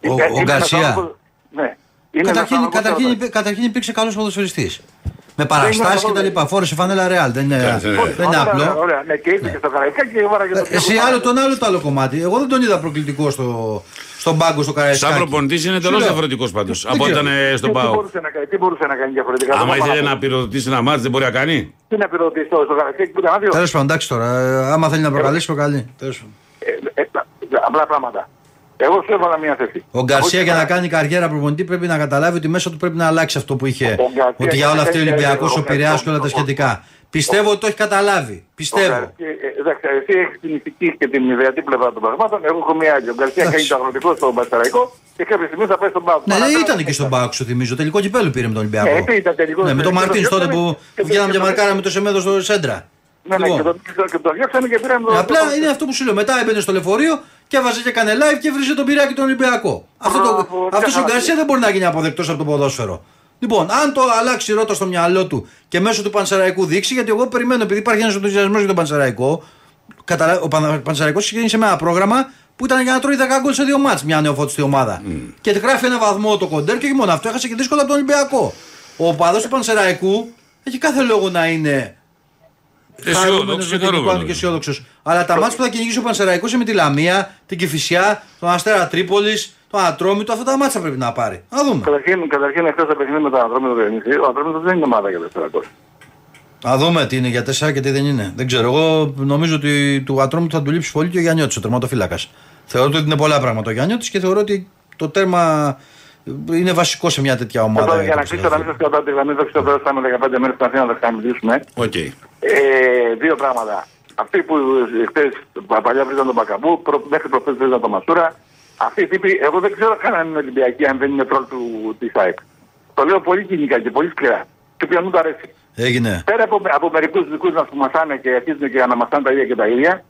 Είναι- ο είναι ένας Γκαρσία. άνθρωπος- Ναι. Είναι ένας Καταρχήν, άνθρωπος καταρχήν, τώρα- υπή- καταρχήν υπήρξε καλός ποδοσφαιριστής. Με παραστάσεις καθόλου. κτλ. Φόρεσε φανέλα ρεάλ. Δεν είναι, Ναι, ναι. δεν είναι Ωραία, απλό. Ωραία, ναι, και ήρθε και στα Καραϊκά και έβαλα και το Ε, Εσύ πιο άλλο κομμάτι. τον άλλο το άλλο κομμάτι. Εγώ δεν τον είδα προκλητικό στο, στον πάγκο στο Καραϊσκάκι. Σαν προπονητής είναι εντελώς λέω. διαφορετικός πάντως από ξέρω. όταν ε, στον Τι Πάο. μπορούσε να κάνει, τι μπορούσε να κάνει διαφορετικά. Άμα το ήθελε πάμε να πυροδοτήσει ένα μάτι, δεν μπορεί να κάνει; Τι να πυροδοτήσει στο, στο Καραϊσκάκι που ήταν άδειο; Τέλος πάντων, εντάξει τώρα. ε, Άμα θέλει να προκαλέσει, προκαλεί. Τέλος πάντων. Ε, ε, ε, απλά πράγματα. Εγώ σου έβαλα μια θέση. Ο Γκαρσία Εγώ για να σου κάνει καριέρα προπονητή πρέπει να καταλάβει ότι μέσα του πρέπει να αλλάξει αυτό που είχε. Ο Γκαρσία Ότι για όλα αυτά ο έχει- Ολυμπιακό, ο ο Πειραιάς και όλα τα Γκαρσία- σχετικά. Πιστεύω ότι το έχει καταλάβει. Πιστεύω. έβαλα. Ε, ε, Εντάξει, εσύ έχεις την ηθική και την ιδεατή πλευρά των πραγμάτων. Εγώ έχω μια άλλη. Ο Γκαρσία Εντάξει. κάνει το αγροτικό στο Μπαστεραϊκό και κάποια στιγμή θα πάει στον Πάο. Ναι, ναι, ήταν και στον Πάοκ, σου θυμίζω. Τελικό κυπέλο πήρε με τον Ολυμπιακό. Ε, ήταν τελικό. Ναι, με τον Και το Μαρτίν τότε διώξανε που και το- βγαίναμε και και το- μαρκάραμε το Σεμέδο στο Σέντρα. Ναι, ναι, Λοιπόν. και το- και το- και το διώξανε και πήραν το. Ναι, Απλά το- είναι αυτό που σου λέω. Μετά έμπαινε στο λεωφορείο και έβαζε και έκανε live και βρίζε τον πειράκι τον Ολυμπιακό. Αυτό το, Μπράβο, αυτός ο μια Γκαρσία δεν μπορεί να γίνει αποδεκτός από το ποδόσφαιρο. Λοιπόν, αν το αλλάξει ρότα στο μυαλό του και μέσω του Πανσεραϊκού δείξει, γιατί εγώ περιμένω, επειδή υπάρχει ένας ενθουσιασμός για τον Πανσεραϊκό, καταλα... ο Παν... Πανσεραϊκός ξεκίνησε με ένα πρόγραμμα που ήταν για να τρώει 10 γκολ σε δύο μάτς μια νεοφώτιστη ομάδα. Και γράφει ένα βαθμό το κοντέρ και όχι μόνο αυτό, έχασε και δύσκολα από τον Ολυμπιακό. Ο παδό του Πανσεραϊκού έχει κάθε λόγο να είναι Αισιόδοξο χαρούμενος και με την εικόνα του χαρούμενο. και αισιόδοξο. Αλλά τα μάτια που θα κυνηγήσει ο Πανσεραϊκός είναι με τη Λαμία, την Κυφυσιά, τον Αστέρα Τρίπολης, τον Ατρόμητο. Αυτά τα μάτια θα πρέπει να πάρει. Να δούμε. Καταρχήν, καταρχήν εχθές το παιχνίδι με τον Ατρόμητο Διονύση, ο Ατρόμητος δεν είναι ομάδα για δεύτερα Να δούμε τι είναι για 4 και τι δεν είναι. Δεν ξέρω. Εγώ νομίζω ότι του Ατρόμητου θα του λείψει πολύ και ο Γιάννιώτης, ο τερματοφύλακας. Θεωρώ ότι είναι πολλά πράγματα ο Γιαννιώτης και θεωρώ ότι το τέρμα είναι βασικό σε μια τέτοια ομάδα. Τώρα, για το να κλείσω, να μην ποδοσφαίρι. σας κρατάω τη γραμμή, δεν ξέρω τώρα φτάνουμε 15 μέρες στην Αθήνα να τα ξαναμιλήσουμε. Οκ. Ε, δύο πράγματα. Αυτοί που χθες παλιά βρίζαν τον Μπακαμπού, προ, μέχρι προχθές βρίζαν τον Μασούρα. Αυτοί οι τύποι, εγώ δεν ξέρω καν αν είναι Ολυμπιακοί, αν δεν είναι τρολ του, της ΑΕΚ. Το λέω πολύ κυνικά και πολύ σκληρά. Και όποιον του αρέσει. Έγινε. Πέρα από, από μερικούς δικούς μας που μασάνε και αρχίζουν και αναμασάνε τα ίδια και τα ίδια,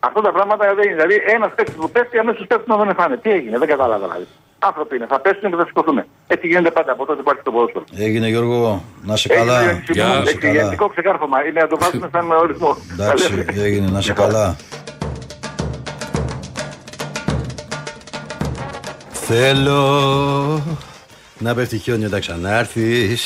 αυτά τα πράγματα δεν είναι. Δηλαδή ένας παίκτης που πέφτει αμέσως πέφτει να δεν φάνε. Τι έγινε, δεν κατάλαβα δηλαδή. Άνθρωποι είναι, θα πέσουν και θα σηκωθούν. Έτσι γίνεται πάντα από τότε που υπάρχει το ποδόσφαιρο. Έγινε Γιώργο. Να σε Έγινε καλά. Γεια, Να σε καλά. εξηγητικό ξεκάρφωμα. Είναι να το βάζουμε σαν ορισμό. Εντάξει, έγινε. Να σε καλά. Θέλω να πέφτει χιόνι όταν ξανάρθεις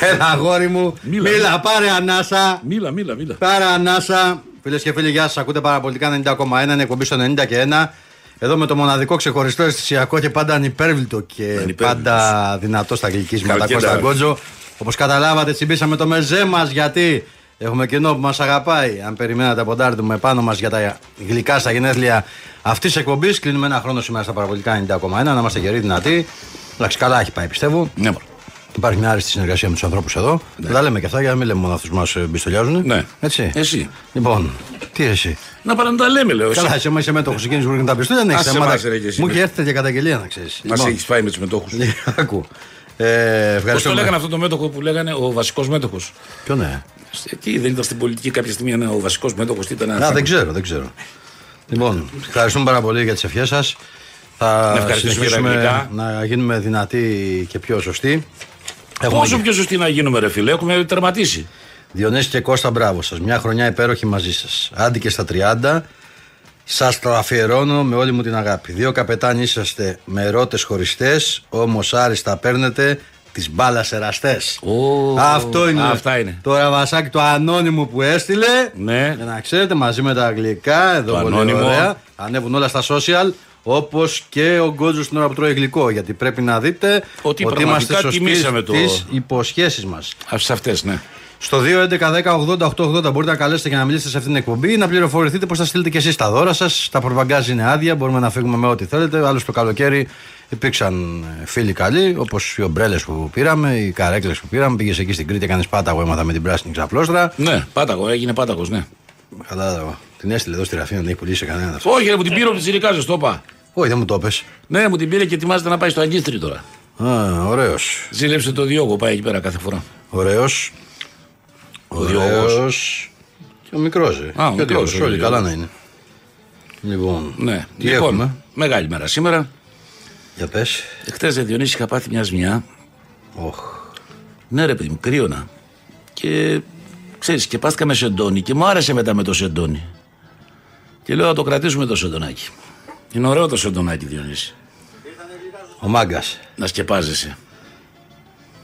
Έλα αγόρι μου, Μίλα. μίλα, πάρε ανάσα Μίλα, μίλα, μίλα. Πάρε ανάσα Φίλες και φίλοι, γεια σας. Ακούτε παραπολιτικά 90,1 είναι εκπομπή στο 90 και 1. Εδώ με το μοναδικό ξεχωριστό αισθησιακό και πάντα ανυπέρβλητο και Ανυπέρβλητος. πάντα δυνατό στα γλυκίσματα Καλοκαίρι. Κώστα Γκότζο. Όπως καταλάβατε, τσιμπήσαμε το μεζέ μας γιατί έχουμε κοινό που μας αγαπάει. Αν περιμένατε από τάρτη με πάνω μας για τα γλυκά στα γενέθλια αυτής της εκπομπής, κλείνουμε ένα χρόνο σήμερα στα παραπολιτικά 90,1. Να είμαστε γεροί, δυνατοί. Εντάξει, καλά έχει πάει πιστεύω. Ναι, μωρό. Υπάρχει μια άριστη συνεργασία με τους ανθρώπους εδώ. Δεν τα λέμε και αυτά για να μην λέμε μόνο αυτούς μας μπιστολιάζουν. Ναι. Έτσι. Εσύ. Λοιπόν, τι εσύ. Να πάνε να τα λέμε, λέω. εσύ. Καλά, εσύ είσαι μέτοχος εκείνης που τα πιστόλια, δεν Άσε έχει θέματα. εμάς, ρε, και εσύ. Μου έχει έρθει τέτοια καταγγελία να ξέρεις. Μας έχεις πάει με τους μετόχους. Ακού. Ε, Πώς το ευχαριστούμε. λέγανε αυτό το μέτοχο που λέγανε ο βασικός μέτοχος; Ποιο ναι. Τι δεν ήταν στην πολιτική κάποια στιγμή ένα- ο βασικός μέτοχος, τι ήταν. Α, δεν ξέρω, δεν ξέρω. Λοιπόν, ευχαριστούμε πάρα πολύ για τις ευχές σας. Θα Να ευχαριστήσουμε για τα συνεχίσουμε αγγλικά. να γίνουμε δυνατοί και πιο σωστοί. Έχουμε Πόσο και- πιο σωστοί να γίνουμε, ρε φίλε, έχουμε τερματίσει. Διονύση και Κώστα, μπράβο σας. Μια χρονιά υπέροχη μαζί σας. Άντι και στα 30. Σας το αφιερώνω με όλη μου την αγάπη. Δύο καπετάνοι είσαστε με ερώτε χωριστές, όμως άριστα παίρνετε τις μπάλα εραστές. Ω, Αυτό είναι. αυτά είναι. Το ραβασάκι το ανώνυμο που έστειλε. Ναι. Για να ξέρετε, μαζί με τα αγγλικά, εδώ Το πολύ ανώνυμο. ωραία. Ανέβουν όλα στα social. Όπως και ο Γκότζος την ώρα που τρώει γλυκό. Γιατί πρέπει να δείτε Ότι είμαστε πραγματικά σωστοί τιμήσαμε το- στις υποσχέσεις μας. Σε αυτές, ναι. Στο 2.11.10.80.880 μπορείτε να καλέσετε και να μιλήσετε σε αυτήν την εκπομπή ή να πληροφορηθείτε πώς θα στείλετε και εσείς τα δώρα σας. Τα προβαγκάζ είναι άδεια, μπορούμε να φύγουμε με ό,τι θέλετε. Άλλωστε το καλοκαίρι υπήρξαν ε, φίλοι καλοί, όπως οι ομπρέλες που πήραμε, οι καρέκλες που πήραμε. Πήγες εκεί στην Κρήτη, έκανες πάταγο, έμαθα με την πράσινη ξαπλώστρα. Ναι, πάταγο, έγινε πάταγος, ναι. Κατάλαβα. Την έστειλε εδώ στη Ραφία, δεν έχει πουλήσει κανένα. Όχι, ρε, μου την πήρε ο Πιτσιρικάζο, το είπα. Όχι, δεν μου το πες. Ναι, μου την πήρε και ετοιμάζεται να πάει στο Αγκίστρι τώρα. Α, ωραίος. Ζήλεψε το Διόγκο, πάει εκεί πέρα κάθε φορά. Ωραίος. Διώγος. Ωραίος. Και ο μικρός. Ε. Α, ο Και ο μικρός, Διώγος, ο Όλοι Διώγος. καλά να είναι. Λοιπόν, Ναι, τι λοιπόν, έχουμε; Μεγάλη μέρα σήμερα. Για πες. Χθες Διονύση είχα πάθει μια ζημιά. Οχ. Ναι, ρε παιδί μου, κρύωνα. Και ξέρεις, και πάστηκα με σεντόνι και μου άρεσε μετά με το σεντόνι. Και λέω να το κρατήσουμε το σεντονάκι. Είναι ωραίο το σεντονάκι, Διονύση. Ο μάγκας. Να σκεπάζεσαι.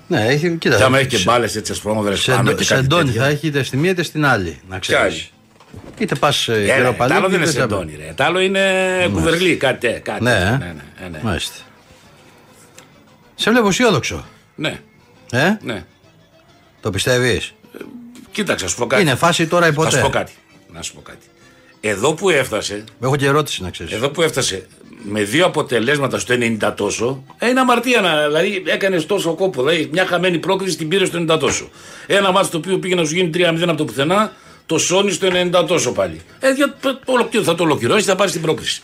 Ναι, έχει, κοίτα. Και άμα έχει και σε- μπάλες έτσι πρόμοδρε πάνω Σεντο, και κάτι σεντόνι τέτοια. θα έχει είτε στη μία είτε στην άλλη. Να ξέρεις. Κάνει. Είτε πας Ε, ρε, καιροπαλί. τ' άλλο δεν είτε είναι σε- σεντόνι, ρε. Τ' άλλο είναι κουβερλί, κάτι, τε- κάτι. Ναι, τέτοιο. ε. ναι, ναι, ε, ναι. Μάλιστα. Σε βλέπω αισιόδοξο. ναι, Ε, ναι. το πιστεύεις; Κοίταξε, να σου πω κάτι. Είναι φάση τώρα ή Θα σου ποτέ; πω κάτι. Να σου πω κάτι. Εδώ που έφτασε, Έχω και ερώτηση να ξέρεις. εδώ που έφτασε με δύο αποτελέσματα στο 90 τόσο, ε, είναι αμαρτία να. Δηλαδή έκανες τόσο κόπο. Δηλαδή μια χαμένη πρόκληση την πήρες στο 90 τόσο. Ένα μάτι το οποίο πήγε να σου γίνει 3-0 από το πουθενά, το σώνεις στο 90 τόσο πάλι. Ε, για, το- ολοκληρώ- θα το ολοκληρώσεις, θα πάρεις την πρόκληση.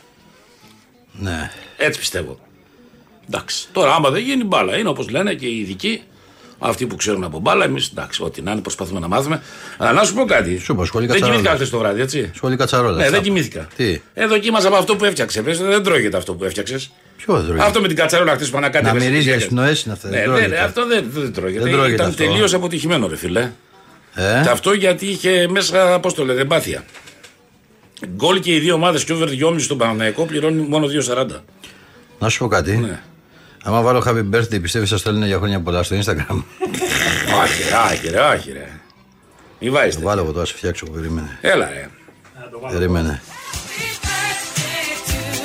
Ναι. Έτσι πιστεύω. Εντάξει. Τώρα, άμα δεν γίνει μπάλα, είναι όπως λένε και οι ειδικοί, αυτοί που ξέρουν από μπάλα, εμείς εντάξει, ό,τι να είναι, προσπαθούμε να μάθουμε. Αλλά να σου πω κάτι. Σου είπα, σχολή δεν κατσαρόλα. κοιμήθηκα χθες το βράδυ, έτσι. Σχολή κατσαρόλα. Ναι, Αυτά. δεν κοιμήθηκα. Τι; Ε, δοκίμασα από αυτό που έφτιαξε. Πες, δεν τρώγεται αυτό που έφτιαξες. Ποιο δεν τρώγει. Αυτό με την κατσαρόλα χθες που ανακάτευε. Να στις μυρίζεις γέγες. εσπνοές είναι αυτά, δεν Ναι, τρώγεται. ναι, ναι, αυτό δεν, δεν τρώγεται. Δεν τρώγεται Ήταν αυτό. τελείως αποτυχημένο, ρε φιλέ. Ε, Και αυτό γιατί είχε μέσα, πώς το λέτε, εμπάθεια. Γκολ και οι δύο ομάδες και over 2,5 στον Παναναϊκό πληρώνει μόνο 2,40. Να σου πω κάτι. Ναι. Άμα βάλω happy birthday, πιστεύεις σας στέλνουν για χρόνια πολλά στο Instagram; Όχι, ρε, όχι, ρε, όχι, ρε. Μη Το βάζετε. βάλω εγώ τώρα, σε φτιάξω. Περίμενε. Έλα, ρε. Περίμενε.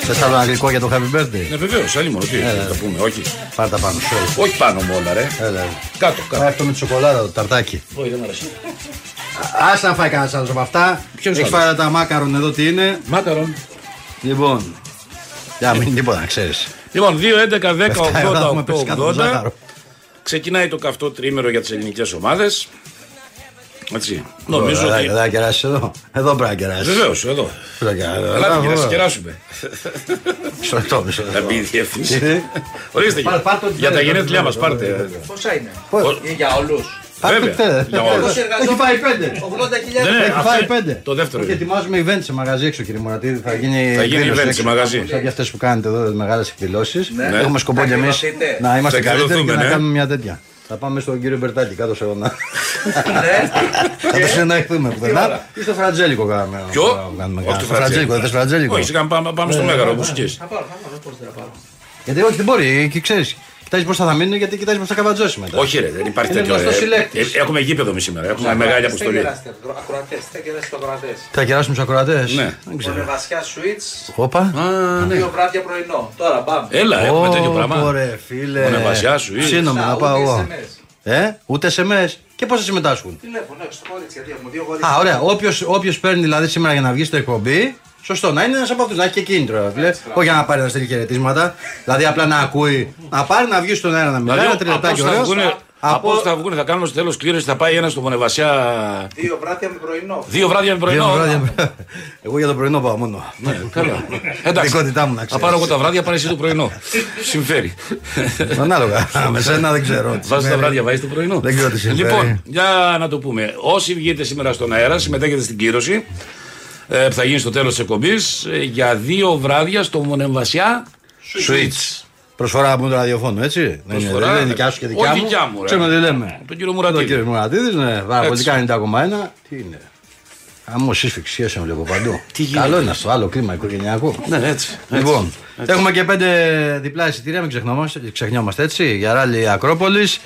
Θες άλλο ένα γλυκό για το happy birthday; Ναι, βεβαίως, άλλη μόνο. Τι θα το πούμε, όχι. Πάρ' τα πάνω, sorry. Όχι πάνω μου όλα, ρε. Έλα. έλα. Κάτω, κάτω. Αυτό με τη σοκολάτα, το ταρτάκι. Όχι, δεν μ' αρέσει. Α να φάει κανένας άλλος από αυτά. Ποιος Έχεις άλλος; φάει τα μάκαρον εδώ τι είναι; Μάκαρον. Λοιπόν. Για μην τίποτα να ξέρεις. Λοιπόν, 2, 11, 10, 80, έχουμε 8, πέσει κάτω από το 80. ζάχαρο. Ξεκινάει το καυτό τρίμερο για τις ελληνικές ομάδες. Έτσι. Νομίζω Εδώ ότι. δεν θα κεράσει εδώ. Εδώ πρέπει να κεράσει. Βεβαίως, εδώ. Πρέπει να κεράσει. Ελάτε και να σα κεράσουμε. Μισό λεπτό, μισό Να λεπτό. μπει η διεύθυνση. Τι; Ορίστε. Πάρ' πάρ' το Για τα τηλέφωνο, γενέθλιά μας, το πάρτε. τηλέφωνο. Πόσα είναι; Πώς; Είναι για όλους. Πάρ' το Βέβαια. τε. Για όλους. Έχει φάει πέντε. 80.000 Ναι, ναι. Έχει αυτό φάει είναι πέντε. το δεύτερο Όχι, είναι. ετοιμάζουμε event σε μαγαζί έξω, κύριε Μουρατίδη. Θα γίνει, Θα γίνει εκδήλωση event σε έξω. μαγαζί. Σαν και αυτές που κάνετε εδώ, τις μεγάλες εκδηλώσεις. Ναι. Έχουμε σκοπό Θα κι εμείς εκδηλωθείτε. να είμαστε Θα καλύτεροι και εκδηλωθούμε, να ναι. κάνουμε μια τέτοια. Θα πάμε στον κύριο Μπερτάκη κάτω σε αιώνα. Ναι. Θα το συνεννοηθούμε πουθενά. Ή στο Φραντζέλικο κάνουμε. Ποιο; κάνουμε- Όχι το στο Φραντζέλικο. Δεν θες Φραντζέλικο; Όχι, σιγά πάμε, πάμε στο μέγαρο όπως εκεί. Θα πάρω, θα πάρω, πώς δεν θα πάρω; Γιατί όχι, δεν μπορεί. Και ξέρεις. Κοιτάζεις πώ θα μείνουν γιατί κοιτάζεις πώ θα καβατζώσει μετά. Όχι, ρε, δεν υπάρχει Είναι τέτοιο. γνωστός ε, συλλέκτης. ε, Έχουμε γήπεδο εμείς σήμερα. Έχουμε μεγάλη Ακροατές, αποστολή. Δεν κεράσετε, ακροατές, δεν κεράσετε ακροατές. Θα κεράσουμε τους ακροατές; Ναι. Δεν ξέρω. Βασιά Switch, Όπα. Α, ναι. δύο βράδια πρωινό. Τώρα πάμε. Έλα, έχουμε τέτοιο πράγμα. Ωραία, φίλε. Μονεβασιά σου, ή- Ψήνομαι να Α, πάω ούτε εγώ. SMS. Ε, ούτε SMS. Και πώς θα συμμετάσχουν; Τηλέφωνο, έξω στο κορίτσι, γιατί έχουμε δύο κορίτσια. Α, ωραία. Όποιος παίρνει δηλαδή σήμερα για να βγει στο εκπομπή, σωστό να είναι ένας από αυτούς, να έχει και κίνητρο. Φίλε. Όχι για να πάρει να στείλει χαιρετίσματα. Δηλαδή απλά να ακούει, να πάρει να βγει στον αέρα να μιλάει, Δηλαδή, ένα από τριλεπτάκι όσο θα ωραίος. βγουνε- Από- Από όσο θα βγουν, θα κάνουμε στο τέλος κλήρωση, θα πάει ένας στο Μονεβασιά. Δύο βράδια με πρωινό. Δύο βράδια με πρωινό. Δύο βράδια. Εγώ για το πρωινό πάω μόνο. Ναι, καλά. Εντάξει. Δικότητά μου να Θα ξέρεις. πάρω εγώ τα βράδια, πάρει εσύ το πρωινό. Συμφέρει. Ανάλογα. Με σένα δεν ξέρω. τι Βάζεις τα σημαίνει. βράδια, βάζεις το πρωινό. Δεν ξέρω τι συμφέρει. Λοιπόν, για να το πούμε. Όσοι βγείτε σήμερα στον αέρα, συμμετέχετε στην κύρωση ε, που θα γίνει στο τέλος της εκπομπής για δύο βράδια στο Μονεμβασιά Switch. Προσφορά από το ραδιοφώνου, έτσι. Δεν είναι- Προσφορά, δεν είναι δικιά σου και δικιά όχι μου. δικιά μου, ρε. Ξέρουμε τι λέμε. Τον κύριο Το Μουρατίδη. κύριο Μουρατίδης, ναι. Παραπολιτικά Έτσι. 90,1. Τι είναι. Άμμο σύσφυξη σχέσεων βλέπω παντού. Τι γίνεται. Καλό είναι αυτό, άλλο κλίμα οικογενειακό. Ναι, έτσι. έτσι. Λοιπόν, έχουμε και πέντε διπλά εισιτήρια, μην ξεχνόμαστε, ξεχνιόμαστε έτσι, για ράλι Ακρόπολης.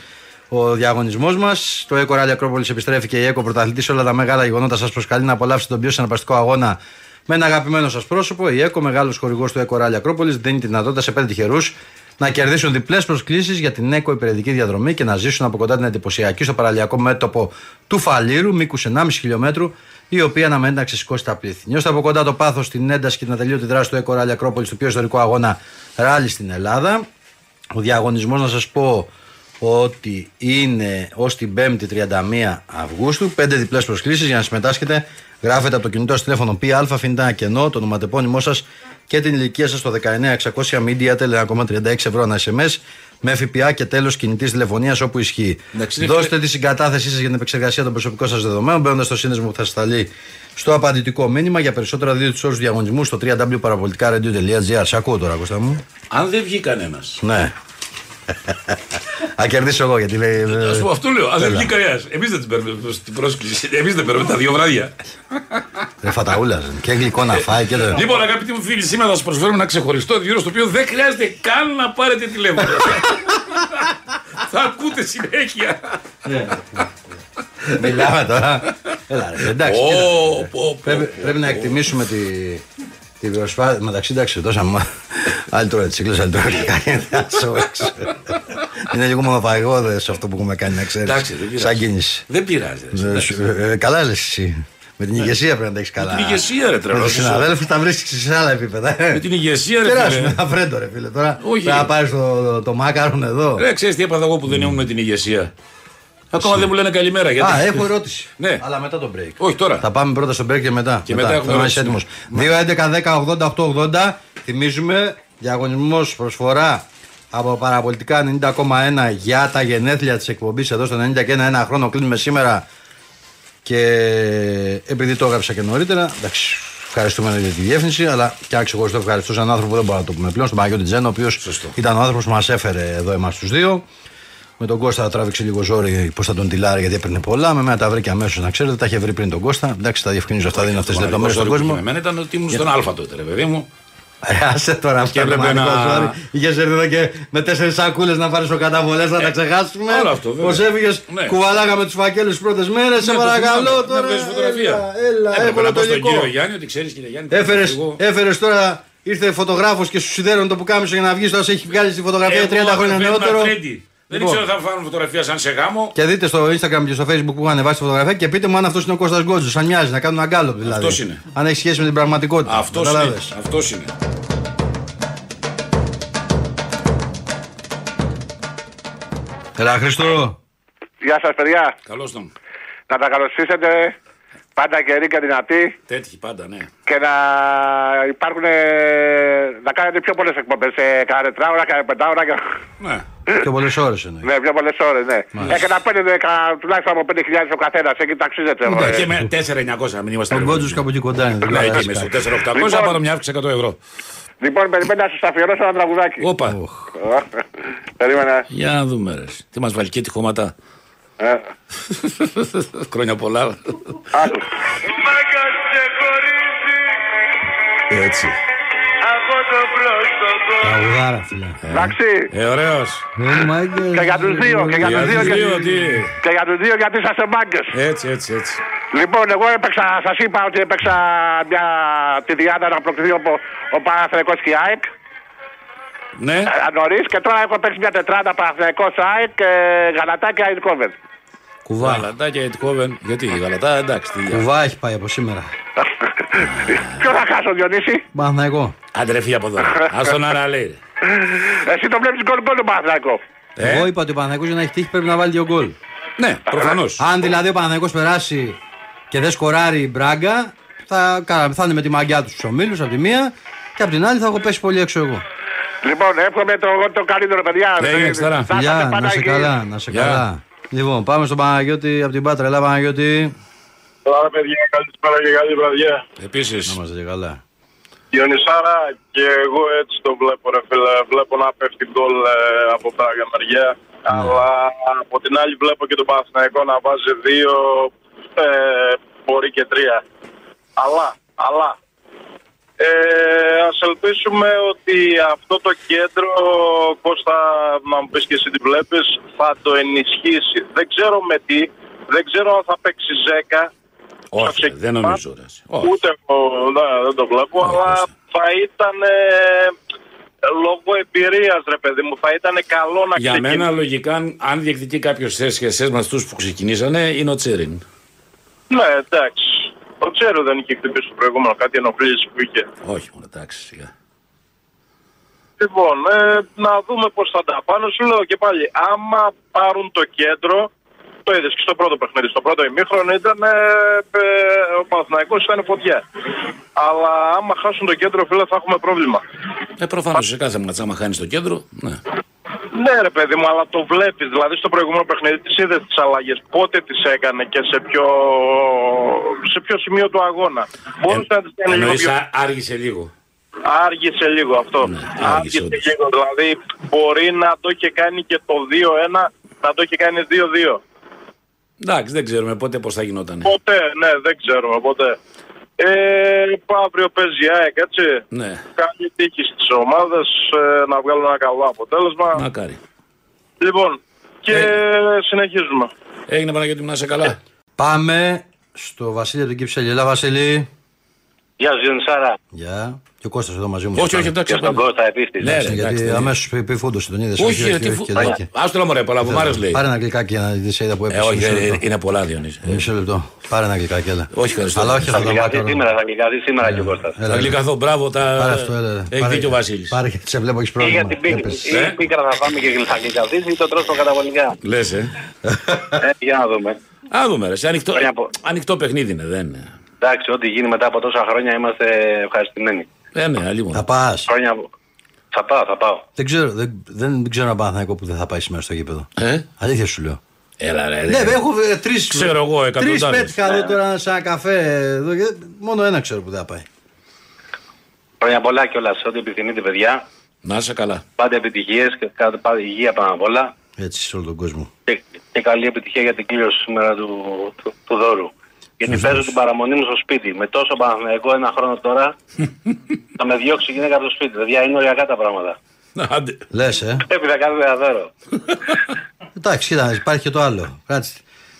Ο διαγωνισμός μας, το ΕΚΟ Ράλι Ακρόπολη επιστρέφει και η ΕΚΟ πρωταθλητής σε όλα τα μεγάλα γεγονότα. Σας προσκαλεί να απολαύσετε τον πιο συναρπαστικό αγώνα με ένα αγαπημένο σας πρόσωπο. Η ΕΚΟ, μεγάλος χορηγός του ΕΚΟ Ράλι Ακρόπολη, δίνει τη δυνατότητα σε πέντε τυχερούς να κερδίσουν διπλές προσκλήσεις για την ΕΚΟ υπηρετική διαδρομή και να ζήσουν από κοντά την εντυπωσιακή στο παραλιακό μέτωπο του Φαλήρου, μήκους 1,5 χιλιόμετρου, η οποία αναμένει να ξεσηκώσει τα πλήθη. Νιώστε από κοντά το πάθος, την ένταση και την ατελείωτη δράση του ΕΚΟ Ράλι Ακρόπολη, του πιο ιστορικού αγώνα ράλι στην Ελλάδα. Ο διαγωνισμός, να σας πω ότι είναι ως την 5η 31 Αυγούστου. Πέντε διπλές προσκλήσεις για να συμμετάσχετε. Γράφετε από το κινητό σας τηλέφωνο ΠΑ, αφήνετε ένα κενό, το ονοματεπώνυμό σας και την ηλικία σας στο 19600 Media Tel 1,36 ευρώ ένα SMS με ΦΠΑ και τέλος κινητής τηλεφωνίας όπου ισχύει. Εντάξει, είναι Δώστε τη συγκατάθεσή σας για την επεξεργασία των προσωπικών σας δεδομένων μπαίνοντας στο σύνδεσμο που θα σας σταλεί στο απαντητικό μήνυμα. Για περισσότερα δείτε τους όρους διαγωνισμού στο www.parapolitica.gr. Σε ακούω τώρα, Κώστα μου. Αν δεν βγει κανένα. Ναι. Α κερδίσω εγώ γιατί λέει. ε, Α πούμε, αυτό λέω. Αν δεν Έλα. βγει κανένας. Εμείς δεν την παίρνουμε στην πρόσκληση. Εμείς δεν παίρνουμε τα δύο βράδια. Ρε φαταούλα. Και γλυκό να φάει και το. Λοιπόν, αγαπητοί μου φίλοι, σήμερα θα σας προσφέρουμε ένα ξεχωριστό γύρο στο οποίο δεν χρειάζεται καν να πάρετε τηλέφωνο. θα ακούτε συνέχεια. Μιλάμε τώρα. Έλα, ρε, εντάξει. κοίτα. Ω, πω, πω. Πρέπει, πρέπει να εκτιμήσουμε τη, τη προσπάθεια. Μεταξύ, εντάξει, δώσαμε. Άλλη τώρα τις άλλη τώρα γλυκά. Είναι λίγο μονοπαγόδε αυτό που έχουμε κάνει, να ξέρεις. Εντάξει, δεν πειράζει. Σαν κίνηση. Δεν πειράζει. ρε. Ε, σου- ε, Καλά λες εσύ. Με την ηγεσία πρέπει να τα έχεις καλά. την ηγεσία, ρε, Με τρελός του είσαι. συναδέλφους τα βρίσκεις σε άλλα επίπεδα. ε. Με την ηγεσία, ρε Περάσουμε φίλε. ένα φρέντο, ρε φίλε. Τώρα Όχι. πρέπει να πάρεις το, το μάκαρον εδώ. Ρε, ξέρεις τι έπαθα εγώ που δεν ήμουν με την ηγεσία. Ακόμα δεν μου λένε καλημέρα. Γιατί... Α, έχω ερώτηση. Ναι. Αλλά μετά το break. Όχι τώρα. Θα πάμε πρώτα στο break και μετά. Και μετά έχουμε Θέλω να είσαι ερώτηση. έτοιμος. 2, 11, 10, 80, 8, 80. Θυμίζουμε διαγωνισμός προσφορά από παραπολιτικά 90,1 για τα γενέθλια της εκπομπής εδώ στο 90 και ένα, ένα χρόνο κλείνουμε σήμερα. Και επειδή το έγραψα και νωρίτερα, εντάξει, ευχαριστούμε για τη διεύθυνση, αλλά και αν ξεχωριστό ευχαριστώ έναν άνθρωπο που δεν μπορούμε να το πούμε πλέον, στον Παγιώτη Τζένο, ο οποίος Σωστό. ήταν ο άνθρωπος που μας έφερε εδώ εμάς τους δύο. Με τον Κώστα τράβηξε λίγο ζόρι πώς θα τον τυλάρει γιατί έπαιρνε πολλά. Με μένα τα βρήκε αμέσως να ξέρετε. Τα είχε βρει πριν τον Κώστα. Εντάξει, τα διευκρινίζω αυτά, δεν είναι αυτές τις λεπτομέρειες στον κόσμο. Εμένα ήταν ότι ήμουν στον Α τότε, ρε παιδί μου. Ε, Άσε τώρα αυτό το έβλεπε πραγματικό ένα- ζόρι. Είχες έρθει εδώ και με τέσσερις σακούλες να πάρεις καταβολέ να τα ξεχάσουμε. Ε, όλο αυτό, βέβαια. Πώς έφυγες, Ναι. κουβαλάγαμε τους φακέλους τις πρώτες μέρες. Σε Ναι, το παρακαλώ θυμάμαι. τώρα. Να βγάλεις φωτογραφία. Έλα, έλα, Έπρεπε έχω να το πω στον υλικό. κύριο Γιάννη ότι ξέρεις, κύριε Γιάννη. Έφερε εγώ- έφερες τώρα, ήρθε φωτογράφος και σου σιδέρωνε το πουκάμισο για να βγεις. Τώρα σε έχει βγάλει τη φωτογραφία Εγώ 30 χρόνια φέρνω νεότερο. Τρέντι. Δεν Λοιπόν. ήξερα αν θα πάρουν φωτογραφία σαν σε γάμο. Και δείτε στο Instagram και στο Facebook που είχαν βάσει τη φωτογραφία και πείτε μου αν αυτός είναι ο Κώστας Γκότζος. Αν μοιάζει να κάνουν ένα γκάλωπ δηλαδή. Αυτός είναι. Αν έχει σχέση με την πραγματικότητα. Αυτός είναι. Καταλάβες. Αυτός είναι. Έλα, Χριστό. Γεια σας παιδιά. Καλώς τον. Να τα καλωσίσετε. Πάντα καιροί και δυνατοί. Τέτοιοι πάντα, ναι. Και να υπάρχουν. να κάνετε πιο πολλές εκπομπές. Ε, κάνα τετράωρα, κάνα πεντάωρα. Και... Ναι. Πιο πολλές ώρες εννοείς. ναι, πιο πολλές ώρες, ναι. Ε, και να παίρνετε κα- τουλάχιστον από 5.000 ο καθένας. Εκεί ταξίζετε. Ναι, ε. και με 4.900 να μην είμαστε. Ο Γκότζο κάπου εκεί κοντά είναι. δεν Ναι, αλλάζει εκεί μέσα. κάτι. 4.800 Λοιπόν. πάρω μια αύξηση 100 ευρώ. Λοιπόν, περιμένετε να σας αφιερώσω ένα τραγουδάκι. Όπα. Περίμενα. Για να δούμε, ρε. Τι μας βάλει και τη χώματα. Ε, Χρόνια πολλά. άκου. Έτσι. Τραγουδάρα, φίλε. Εντάξει. Ε, ωραίος. Ε, μάγκες. Και για τους δύο, και για Για τους δύο, τους και- δύο, τι; Και για τους δύο γιατί είσαστε μάγκες. Έτσι, έτσι, έτσι. Λοιπόν, εγώ έπαιξα, σας είπα ότι έπαιξα μια, τη διάδα να προκληθεί ο, ο Παναθηναϊκός και η ΑΕΚ. Ναι. ε, Νωρίς και τώρα έχω παίξει μια τετράδα Παναθηναϊκός ΑΕΚ, ε, Γαλατά και Αϊνκόβεν. Κουβά. Γαλατά και Αιτκόβεν. Γιατί η Γαλατά, εντάξει. τι για- Κουβά έχει πάει από σήμερα. Ποιο θα χάσω, Διονύση; Παναθηναϊκό. Άντε ρε φύγε από εδώ. Ας τον άρα λέει. Εσύ το βλέπεις γκολ γκολ τον Παναθηναϊκός; Ε, Εγώ είπα ότι ο Παναθηναϊκός για να έχει τύχη πρέπει να βάλει δύο γκολ. Ναι, προφανώς. Αν δηλαδή ο Παναθηναϊκός περάσει και δεν σκοράρει η Μπράγκα, θα, κα- θα είναι με τη μαγιά τους στους ομίλους από τη μία και από την άλλη θα έχω πέσει πολύ έξω εγώ. Λοιπόν, εύχομαι το, το καλύτερο, παιδιά. Έγινε, Ε, Εξταρά. θα είστε Φιλιά, πάντα να σε εκεί. καλά, να σε Γεια. καλά. Λοιπόν, πάμε στον Παναγιώτη από την Πάτρα. Έλα, Παναγιώτη. Καλά παιδιά, καλησπέρα και καλή βραδιά. Επίσης. Να είμαστε και καλά. Διονυσάρα και εγώ έτσι το βλέπω ρε φίλε. Βλέπω να πέφτει γκολ ε, από πράγμα μεριά. Αλλά από την άλλη βλέπω και τον Παναθηναϊκό να βάζει δύο, ε, μπορεί και τρία. Αλλά, αλλά, ε, ας ελπίσουμε ότι αυτό το κέντρο, Κώστα, να μου πεις και εσύ τι βλέπεις, θα το ενισχύσει. Δεν ξέρω με τι, δεν ξέρω αν θα παίξει Ζέκα, Όχι, δεν νομίζω. ρε. Όχι. Ούτε εγώ ναι, δεν το βλέπω, Όχι, αλλά όχι. θα ήταν ε, λόγω εμπειρίας, ρε παιδί μου, θα ήταν καλό να Για ξεκινήσει. μένα, λογικά, αν- αν διεκδικεί κάποιος θέση και εσέ με αυτούς που ξεκινήσανε, είναι ο Τσέριν. Ναι, εντάξει. Ο Τσέρο δεν είχε χτυπήσει το προηγούμενο, κάτι ενοχλήσει που είχε. Όχι, μόνο εντάξει, σιγά. Λοιπόν, ε, να δούμε πώς θα τα πάνε. Σου λέω και πάλι, άμα πάρουν το κέντρο, το είδες και στο πρώτο παιχνίδι. Στο πρώτο ημίχρονο ήταν ε, ε, ο Παναθηναϊκός ήταν φωτιά. Αλλά άμα χάσουν το κέντρο, φίλε, θα έχουμε πρόβλημα. Ε, προφανώς σε κάθε μάτσα, άμα χάνεις το κέντρο, ναι. Ναι, ρε παιδί μου, αλλά το βλέπεις. Δηλαδή στο προηγούμενο παιχνίδι τις είδες τις αλλαγές. Πότε τις έκανε και σε ποιο, σε ποιο σημείο του αγώνα. Μπορούσε να τις κάνει λίγο Εννοεί πιο. άργησε λίγο. Άργησε λίγο αυτό. Ναι, άργησε άργησε όντως. λίγο. Δηλαδή μπορεί να το είχε κάνει και το 2-1, να το είχε κάνει 2-2. Εντάξει, δεν ξέρουμε πότε πώς θα γινόταν. Ποτέ, ναι, δεν ξέρουμε ποτέ. Ε, αύριο παίζει η ΑΕΚ, έτσι. Ναι, Καλή τύχη στις ομάδες ε, να βγάλουν ένα καλό αποτέλεσμα. μακάρι. Λοιπόν, και Ε. συνεχίζουμε. Έγινε Παναγιώτη μου να είσαι καλά. Πάμε στο Βασίλη από την Κυψέλη. Έλα, Βασίλη. Γεια σου, Γιονισάρα. Γεια. Και ο Κώστας εδώ μαζί μου. όχι, όχι, εντάξει. Και στον πάμε. Κώστα επίση. Ναι, ρε, εντάξει, Γιατί δεν- αμέσως πει φούντωσε τον είδε. Όχι, ρε, τι φου- Άστο να μωρέ, πολλά βομάρες λέει. Πάρε ένα γλυκάκι να δεις είδα που Ε, έπεσε. όχι, Μισό ε, λεπτό. είναι πολλά Διονύση. Ε, Μισό λεπτό. Πάρε ένα γλυκάκι, έλα. Όχι, ευχαριστώ. Αλλά όχι Θα αυτό το γλυκαθεί βάκα. σήμερα, θα γλυκαθεί σήμερα και ο Κώστας. Έλα, Θα έλα. γλυκαθώ, μπράβο, τα... Πάρε αυτό, έλα. Έχει Πάρε- δίκιο ο Βασίλης. Πάρε γιατί σε βλέπω έχεις Ή πρόβλημα. για την πίκρα, Έπεσε. Ε; ή πίκρα θα φάμε και θα γλυκαθείς ή το τρώσω καταβολικά. Λες, ε. Ε, για να δούμε. Α, δούμε, ρε. σε Ανοιχτό, Χρόνια πο- ανοιχτό παιχνίδι είναι, δεν είναι. Εντάξει, ό,τι γίνει μετά από τόσα χρόνια είμαστε ευχαριστημένοι. Ε, ναι, αλλή Θα πας. Χρόνια... Θα πάω, θα πάω. Δεν ξέρω, δεν, δεν ξέρω ένα Παναθηναϊκό που δεν θα πάει σήμερα στο γήπεδο. Ε, Αλήθεια σου λέω. έλα ρε. Ναι, ρε. έχω τρει. Ξέρω εγώ, Τρεις εκατοντάδες. πέτυχα εδώ τώρα σε ένα καφέ. Εδώ, και μόνο ένα ξέρω που δεν θα πάει. Χρόνια πολλά κιόλας. Ό,τι επιθυμείτε, παιδιά. Να είσαι καλά. Πάντα επιτυχίες και κάντε πάντα υγεία πάνω απ' όλα. Έτσι σε όλο τον κόσμο. Και, και καλή επιτυχία για την κλήρωση σήμερα του, του, του δώρου. Γιατί παίζω την παραμονή μου στο σπίτι. Με τόσο Παναθηναϊκό ένα χρόνο τώρα θα με διώξει η γυναίκα από το σπίτι. Δηλαδή είναι οριακά τα πράγματα. Άντε. Λες, ε. Πρέπει να κάνουμε ένα δώρο. Εντάξει, κοίτα, υπάρχει και το άλλο. Κάτσε.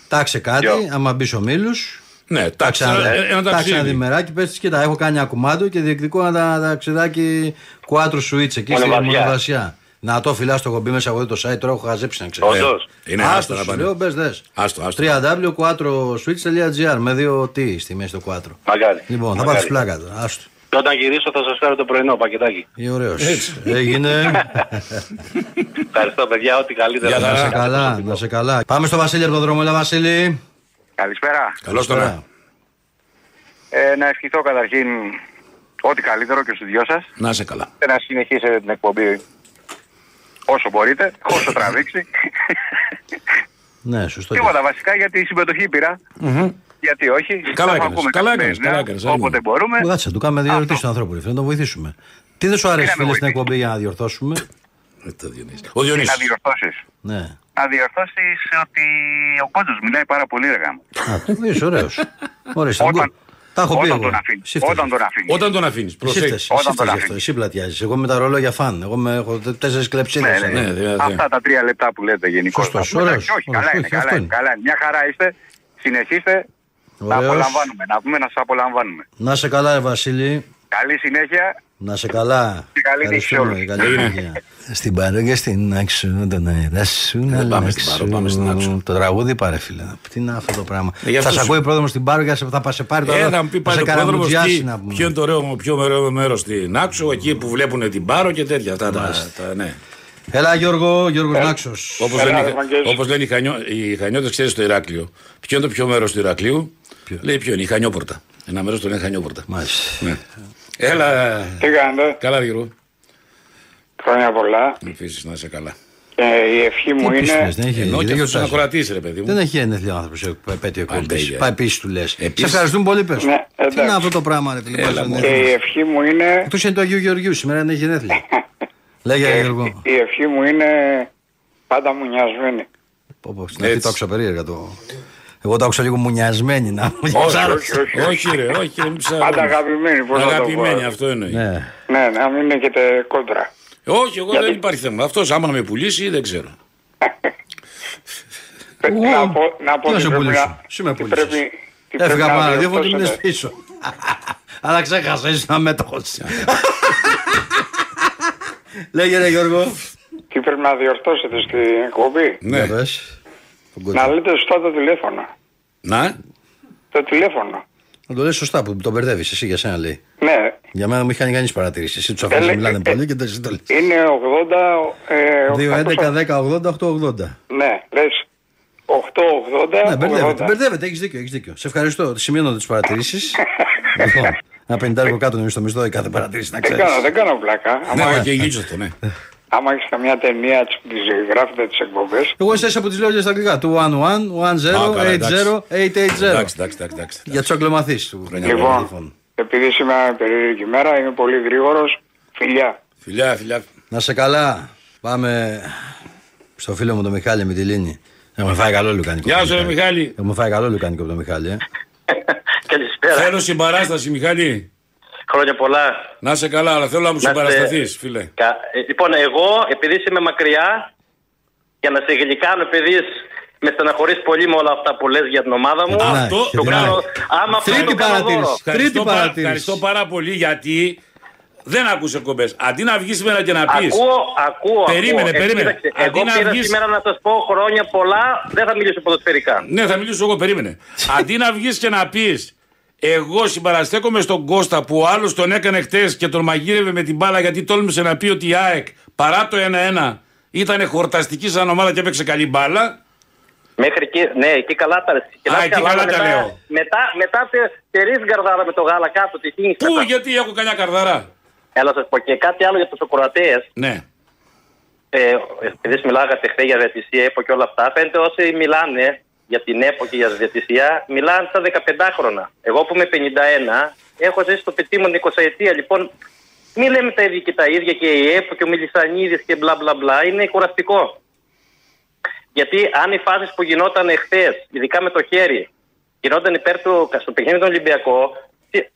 Τάξε κάτι, Ποιο; άμα μπει ο Μίλους. Ναι, τάξε Τάξε ένα, ένα, ένα τάξε ένα ταξίδι. διμεράκι, πες κοίτα, έχω κάνει ακουμάντο και διεκδικώ ένα τα- ταξιδάκι κουάτρου σουίτσε εκεί στη Μονοβασιά. Μονοβασιά. Να το φυλάς στο κομπί μέσα από το site, τώρα έχω χαζέψει να ξέρω. Όντως. Είναι Άστο, άστο να σου πάνε. λέω, μπες δες. Άστο, άστο. www.quattroswitch.gr με δύο T στη μέση το quattro. Μακάρι. Λοιπόν, θα Μακάρι. πάρεις πλάκα τώρα. Άστο. Και όταν γυρίσω θα σας φέρω το πρωινό πακετάκι. Είναι ωραίος. Έγινε. Ευχαριστώ παιδιά, ό,τι καλύτερο. Γεια να χαρά. σε καλά, να σε καλά. Πάμε στο Βασίλη από τον δρόμο, έλα Βασίλη. Καλησπέρα. Καλώς τώρα. Ε, να ευχηθώ καταρχήν ό,τι καλύτερο και στους δυο σας Να είσαι καλά. και να συνεχίσετε την εκπομπή όσο μπορείτε, όσο τραβήξει. Ναι, σωστό. Τίποτα βασικά γιατί η συμμετοχή πήρα. Γιατί όχι. Καλά θα έκανες, ακούμε καλά καθημερινά, έκανες, καλά έκανες, Όποτε Άγγελε. μπορούμε. Κάτσε, να του κάνουμε δύο ερωτήσεις στον ανθρώπου, ρε φίλε, να τον βοηθήσουμε. Τι δεν σου αρέσει, να με φίλε, στην βοηθήσει. εκπομπή για να διορθώσουμε; Ε, το Διονύσης. Ο Διονύσης. Να διορθώσεις. Ναι. Να διορθώσεις ότι ο κόσμος μιλάει πάρα πολύ ρε γάμο. Α, το είσαι ωραίος. Ωραία, Όταν- Τα έχω πει Όταν εγώ. τον αφήνεις. Εσύ φταίς. Όταν τον αφήνεις. Όταν τον αφήνεις. Εσύ Προσέχει. φταίς, εσύ Όταν τον φταίς γι' αυτό. αφήνεις. Εσύ πλατιάζεις. Εγώ με τα ρολόγια φαν. Εγώ με, έχω τέσσερις κλεψίδες. Ναι, ναι. Ναι, δηλαδή. Αυτά τα τρία λεπτά που λέτε γενικώς. Σωστός, ωραίος, Όχι, ωραίος, καλά είναι, όχι, αυτό καλά είναι, είναι. καλά είναι. Μια χαρά είστε. Συνεχίστε. Να Ωραίος. απολαμβάνουμε. Να πούμε να σας απολαμβάνουμε. Να σε καλά, ρε Βασίλη. Καλή συνέχεια. Να σε καλά. Και καλή τύχη σε Ευχαριστούμε, όλους. καλή υγεία. Στην Πάρο και στην Άξο, τον αέρα σου να Δεν πάμε αλλάξω. στην Πάρο, πάμε στην Άξο. Το τραγούδι πάρε φίλε. Τι είναι αυτό το πράγμα. Ε, γι' αυτός Θα σε σου- ακούει πρόδρομος στην Πάρο και θα πας σε πάρει τώρα. Ε, θα μου πει θα πάλι σε ο πρόδρομος καραμπουτζιάσει τι, να πούμε. ποιο είναι το ωραίο, πιο ωραίο μέρος στην Άξο, εκεί που βλέπουν την Πάρο και τέτοια. Τα, τα, τα, ναι. Έλα Γιώργο, Γιώργος Νάξος. Όπως Έλα, λένε, ρε, Βαγγέλη. όπως λένε οι, χανιώ, οι Χανιώτες, ξέρεις στο Ηράκλειο. Ποιο είναι το πιο μέρος του Ηρακλείου, λέει ποιο είναι, η Χανιόπορτα. Ένα μέρος το λένε Χανιόπορτα. Μάλιστα. Ναι. Έλα, Τι κάνετε, καλά Γιώργο. χρόνια πολλά. Επίση να είσαι καλά. Ε, η ευχή μου Τι είναι... πίστες, δεν έχει Ενώ δεν και αυτός γιορτάζει. να κρατήσει, ρε παιδί μου. Δεν έχει ένεθλια ο άνθρωπο σε επέτειο Πάλι τα εκπομπή. ίδια. Πάει πίσω του λες. Σε Επίσης- ευχαριστούμε πολύ, πες. Ναι, Τι είναι εντάξει. αυτό το πράγμα, ρε φίλε. Έλα, πας μωρέ. Και ενέθλια. η ευχή μου είναι... Αυτός είναι το Αγίου Γεωργίου, σήμερα είναι γενέθλια. Λέγε, και Γιώργο. η ευχή μου είναι πάντα μου νοιασμένη. Πω, πω, Στην αρχή Έτσι. το άκουσα περίεργα το. Εγώ το άκουσα λίγο μουνιασμένη να Όχι, όχι, όχι. όχι, ρε, όχι, ρε, μην ψάχνεις. Πάντα αγαπημένη, πώς να το πω. Αγαπημένη, αυτό εννοεί. Ναι. Ναι, να μην έχετε κόντρα. Όχι, εγώ Γιατί- δεν υπάρχει θέμα. Αυτός άμα να με πουλήσει δεν ξέρω. Πε- Εγώ- Να πω, να πω τι να ότι σε πρέπει πουλήσω; να- Εσύ με τι πουλήσεις. πρέπει- τι πρέπει Έφυγα να πάνω δύο φορέ διορθώσετε. πίσω. Αλλά ξέχασα, ήσουν αμέτωχος. Λέγε ρε Γιώργο. Τι πρέπει να διορθώσετε στην εκπομπή; Ναι. Να λέτε σωστά το τηλέφωνο. Να, Το τηλέφωνο. Να το λες σωστά που τον μπερδεύεις, εσύ για σένα λέει. Ναι, Για μένα μου είχε κάνει κανεί παρατήρηση. Εσύ τους αφήνεις να Έλε- μιλάνε ε, πολύ και δεν εσύ το λες. είναι 80... Ε, 2, 11, 800 10, 80, 8, 80. Ναι, λες 880. Ναι, μπερδεύεται. 80. Μπερδεύεται, έχεις δίκιο, έχεις δίκιο. Σε ευχαριστώ. Σημειώνω τις παρατηρήσεις. λοιπόν, ένα πεντάρικο κάτω νομίζω στο μισθό η κάθε παρατήρηση να Δεν ξέρεις. κάνω, δεν κάνω πλάκα. ναι, Άμα, όχι, γλίτσε αυτό, ναι. Άμα έχεις καμιά ταινία έτσι που τις γράφετε τις εκπομπές, Εγώ εσένα που τις λέω και στα αγγλικά. Του 11, 10, καλά, 80, 880. Εντάξει, εντάξει, εντάξει. εντάξει. Για του αγκλωμαθεί του. λοιπόν, επειδή σήμερα είναι περίεργη μέρα, είμαι πολύ γρήγορος, φιλιά. Φιλιά, φιλιά. Να σε καλά. Πάμε στο φίλο μου τον Μιχάλη με τη Λίνη. Έχουμε φάει καλό λουκάνικο. Γεια από σου, τον ρε Μιχάλη. Μιχάλη. Έχουμε φάει καλό λουκάνικο από τον Μιχάλη. Ε. Καλησπέρα. Θέλω συμπαράσταση, Μιχάλη. Χρόνια πολλά. Να είσαι καλά, αλλά θέλω να μου Να είστε- συμπαρασταθείς, φίλε. Κα- ε, Λοιπόν, εγώ επειδή είμαι μακριά, για να σε γλυκάνω, επειδή με στεναχωρείς πολύ με όλα αυτά που λες για την ομάδα μου, Ναι, Αυτό και το την κάνω, άλλη. άμα αυτό Τρίτη το κάνω παρατήρηση. δώρο. Ευχαριστώ, Τρίτη πάρα, παρατήρηση. ευχαριστώ πάρα πολύ γιατί δεν άκουσε κομπές. Αντί να βγεις σήμερα και να πεις. Ακούω, ακούω. Περίμενε, ακούω. Ε, περίμενε. κοίταξε, Αντί Εγώ να πήρα βγεις- σήμερα να σας πω χρόνια πολλά, δεν θα μιλήσω ποδοσφαιρικά. Ναι, θα μιλήσω εγώ, περίμενε. Αντί να βγεις και να πεις. Εγώ συμπαραστέκομαι στον Κώστα που ο άλλος τον έκανε χτες και τον μαγείρευε με την μπάλα γιατί τόλμησε να πει ότι η ΑΕΚ παρά το 1-1 ήταν χορταστική σαν ομάδα και έπαιξε καλή μπάλα. Μέχρι εκεί, ναι, εκεί καλά τα και να Α, είσαι εκεί καλά, καλά τα μετά, λέω. Μετά, μετά τε, τερείς γκαρδάρα με το γάλα κάτω, τη χύνεις Πού, κατά. γιατί έχω κανένα καρδαρά. Έλα σας πω και κάτι άλλο για τους ακροατές. Ναι. Ε, επειδή μιλάγατε χθες για διατησία, ΕΠΟ και όλα αυτά, φαίνεται όσοι μιλάνε για την ΕΠΟ και για τη διατησία, μιλάνε στα 15 Εγώ που είμαι 51, έχω ζήσει στο παιδί μου 20 ετία. Λοιπόν, μην λέμε τα ίδια και τα ίδια και η ΕΠΟ και ο Μιλισανίδης και μπλα μπλα μπλα. Είναι κουραστικό. Γιατί αν οι φάσεις που γινόταν εχθές, ειδικά με το χέρι, γινόταν υπέρ του στο παιχνίδι του Ολυμπιακό, τι-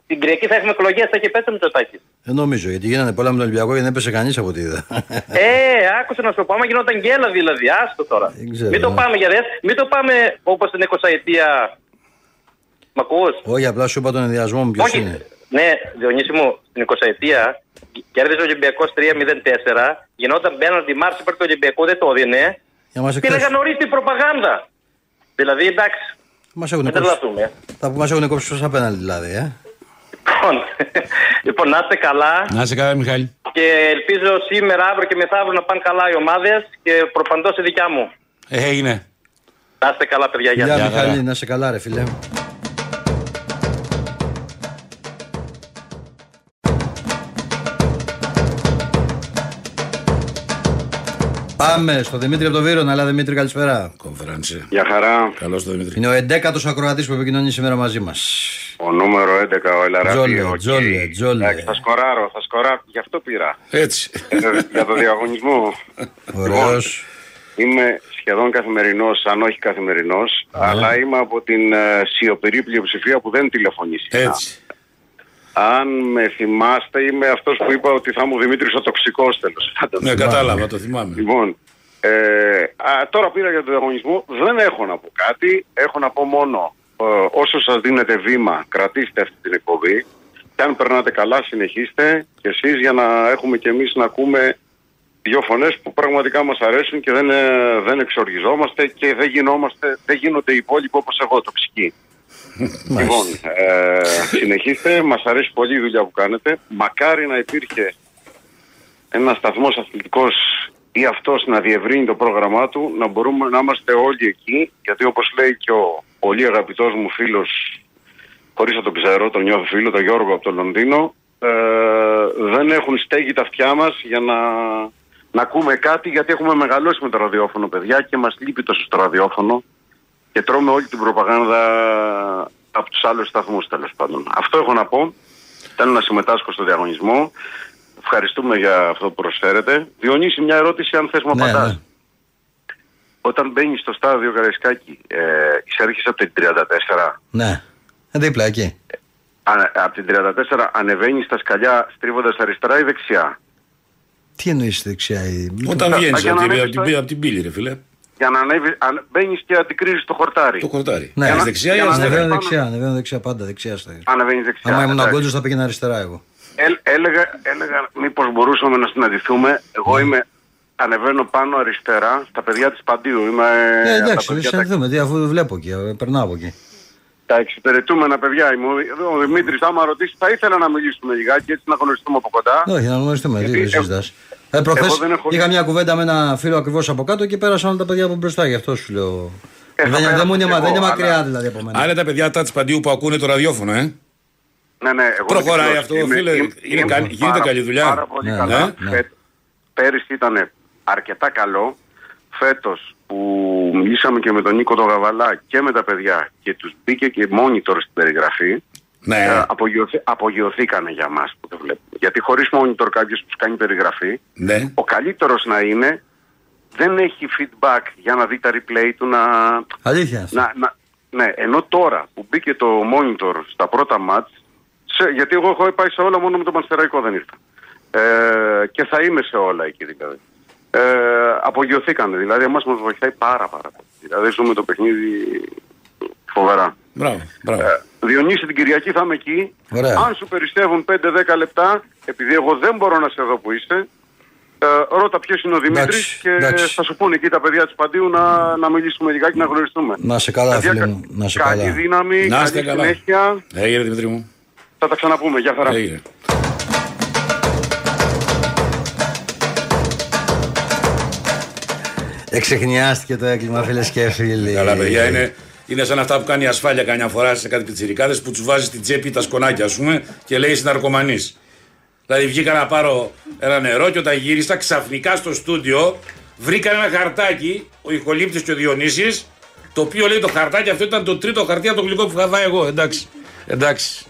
την Κυριακή θα έχουμε εκλογές, θα έχει πέσει ο Μητσοτάκη. Δεν νομίζω, γιατί γίνανε πολλά με τον Ολυμπιακό και δεν έπεσε κανείς από ό,τι είδα. Ε, άκουσα να σου πω, άμα γινόταν γκέλα δηλαδή, άστο τώρα. Δεν ξέρω, μην το ε. πάμε για δες, μην το πάμε όπως την 20 ετία. Μ' ακούς; Όχι, απλά σου είπα τον ενδιασμό μου ποιος Όχι. είναι. Ναι, Διονύση μου, στην 20 ετία κέρδιζε ο Ολυμπιακός 3-0-4, γινόταν μπέναντι Μάρση υπέρ του Ολυμπιακού, δεν το έδινε. Για μας Και εκτός. έλεγαν νωρί την προπαγάνδα. Δηλαδή, εντάξει, Μας έχουν μην κόψει. τρελαθούμε. Τα που μας έχουν κόψει προς απέναντι δηλαδή, ε. Λοιπόν, λοιπόν, να είστε καλά Να είσαι καλά, Μιχάλη. και ελπίζω σήμερα, αύριο και μεθαύριο να πάνε καλά οι ομάδες και προπαντώ η δικιά μου. Ε, έγινε. Να είστε καλά, παιδιά. Γεια Γεια σας. χαρά. Μιχάλη, να σε καλά ρε φίλε. Πάμε στο Δημήτρη από το Βύρονα. Αλλά Δημήτρη, καλησπέρα. Κονφερανσιέ. Γεια χαρά. Καλώς το Δημήτρη. Είναι ο 11ος ακροατής που επικοινωνεί σήμερα μαζί μας. Ο νούμερο 11, ο Ελ Αραμπί. Τζόλε, οκ. τζόλε, τζόλε. Εντάξει, θα σκοράρω, θα σκοράρω. Γι' αυτό πήρα. Έτσι. Ε, Για το διαγωνισμό. Ωραίος. Είμαι σχεδόν καθημερινός, αν όχι καθημερινός, αλλά είμαι από την ε, σιωπηρή πλειοψηφία που δεν τηλεφωνεί. συχνά. Έτσι. Αν με θυμάστε, είμαι αυτός που είπα ότι θα μου Δημήτρης ο τοξικός τέλος. Ναι, κατάλαβα, το θυμάμαι. Λοιπόν, ε, α, τώρα πήρα για τον διαγωνισμό. Δεν έχω να πω κάτι. Έχω να πω μόνο ε, όσο σας δίνετε βήμα, κρατήστε αυτή την εκπομπή. Και αν περνάτε καλά, συνεχίστε και εσείς για να έχουμε και εμείς να ακούμε δύο φωνές που πραγματικά μας αρέσουν και δεν, ε, δεν εξοργιζόμαστε και δεν, γινόμαστε, δεν γίνονται οι υπόλοιποι όπως εγώ, τοξικοί. Λοιπόν, ε, συνεχίστε. Μας αρέσει πολύ η δουλειά που κάνετε. Μακάρι να υπήρχε ένας σταθμός αθλητικός ή αυτός να διευρύνει το πρόγραμμά του, να μπορούμε να είμαστε όλοι εκεί. Γιατί όπως λέει και ο πολύ αγαπητός μου φίλος, χωρίς να τον ξέρω, τον νιώθω φίλο, τον Γιώργο από το Λονδίνο, ε, δεν έχουν στέγη τα αυτιά μας για να, να ακούμε κάτι, γιατί έχουμε μεγαλώσει με το ραδιόφωνο, παιδιά, και μας λείπει τόσο στο ραδιόφωνο και τρώμε όλη την προπαγάνδα από τους άλλους σταθμούς τέλος πάντων. Αυτό έχω να πω. Θέλω να συμμετάσχω στο διαγωνισμό. Ευχαριστούμε για αυτό που προσφέρετε. Διονύσει μια ερώτηση αν θες μου Ναι, απαντάς. ναι. Όταν μπαίνεις στο στάδιο Καραϊσκάκη, ε, εισέρχεσαι από την 34. Ναι. Ε, δίπλα εκεί. Α, από την 34 ανεβαίνεις στα σκαλιά στρίβοντας αριστερά ή δεξιά; Τι εννοείς δεξιά η. Όταν Α, βγαίνεις για από, να την- ανέβεις από την- το- από την πύλη, ρε φίλε. Για να ανέβει, αν, μπαίνεις και αντικρίζεις το χορτάρι. Το χορτάρι. Ναι. Κάνεις δεξιά ή Για να αριστερά. Ανεβαίνω πάνω. δεξιά, ανεβαίνω δεξιά πάντα. Δεξιά στα Ανεβαίνεις δεξιά. Άμα ήμουν εντάξει. αγκόντζο θα πήγαινα αριστερά εγώ. Ε, έλεγα, έλεγα μήπως μπορούσαμε να συναντηθούμε. Ναι. Εγώ είμαι, ανεβαίνω πάνω αριστερά στα παιδιά της Παντίου. Είμαι Ε, από τα εντάξει, παιδιά τα- συναντηθούμε. Τι αφού βλέπω εκεί, ε, περνάω από εκεί. Τα εξυπηρετούμενα παιδιά είμαι. Ο- Ο Δημήτρης, άμα ρωτήσεις, θα ήθελα να μιλήσουμε λιγάκι έτσι να γνωριστούμε από κοντά. Όχι, να γνωριστούμε. Τι Γιατί δεν συζητάς. Ε, προχθές εγώ δεν έχω- είχα μια κουβέντα με ένα φίλο ακριβώς από κάτω και πέρασαν όλα τα παιδιά από μπροστά. Γι' αυτό σου λέω. Ε, θα δεν, πέρασα δεν μου είναι, κι μα- εγώ, δεν είναι αλλά- μακριά δηλαδή από μένα. Άρα τα παιδιά τα της Παντίου που ακούνε το ραδιόφωνο, ε. Ναι, ναι, εγώ Προχωράει δεν αυτό, είμαι- φίλε. είμαι- Είναι είμαι καλή- γίνεται πάρα- καλή δουλειά. Πάρα πολύ Ναι, καλά. ναι, ναι. Φε- Πέρυσι ήταν αρκετά καλό. Φέτος που μιλήσαμε και με τον Νίκο τον Γαβαλά και με τα παιδιά και τους μπήκε και monitor στην περιγραφή. Ναι. Ε, απογειωθή- απογειωθήκανε για μας που το βλέπουμε. Γιατί χωρίς monitor κάποιος που σου κάνει περιγραφή, Ναι. ο καλύτερος να είναι δεν έχει feedback για να δει τα replay του να... Αλήθεια. αυτό. να, να ναι, ενώ τώρα που μπήκε το monitor στα πρώτα μάτς, σε, γιατί εγώ έχω πάει σε όλα μόνο με το Πανστεραϊκό δεν ήρθα. Ε, και θα είμαι σε όλα εκεί δηλαδή. Ε, απογειωθήκανε, δηλαδή εμάς μας βοηθάει πάρα πάρα πολύ. Δηλαδή ζούμε το παιχνίδι φοβερά. Μπράβο, μπράβο. Ε, Διονύση την Κυριακή θα είμαι εκεί. Ωραία. Αν σου περισσεύουν 5-10 λεπτά, επειδή εγώ δεν μπορώ να σε δω που είσαι, ε, ρώτα ποιος είναι ο Δημήτρης Εντάξει, και εντάξει. θα σου πούνε εκεί τα παιδιά του Παντίου να, να μιλήσουμε λιγάκι να γνωριστούμε. Να σε καλά, Παιδιά, φίλε κα- μου. Να σε καλή καλά. δύναμη, Να είστε καλή καλά. συνέχεια. Έγινε Δημήτρη μου. Θα τα ξαναπούμε. Γεια χαρά. Έγινε. Εξεχνιάστηκε το έγκλημα, φίλε και φίλοι. Καλά, παιδιά, είναι, είναι σαν αυτά που κάνει η ασφάλεια καμιά φορά σε κάτι πιτσιρικάδες που τους βάζεις στην τσέπη τα σκονάκια, ας πούμε, και λέει ναρκωμανής. Δηλαδή βγήκα να πάρω ένα νερό και όταν γύρισα ξαφνικά στο στούντιο βρήκα ένα χαρτάκι, ο ηχολήπτη και ο Διονύσης, το οποίο λέει το χαρτάκι αυτό ήταν το τρίτο χαρτί από το γλυκό που είχα φάει εγώ. Εντάξει. Εντάξει.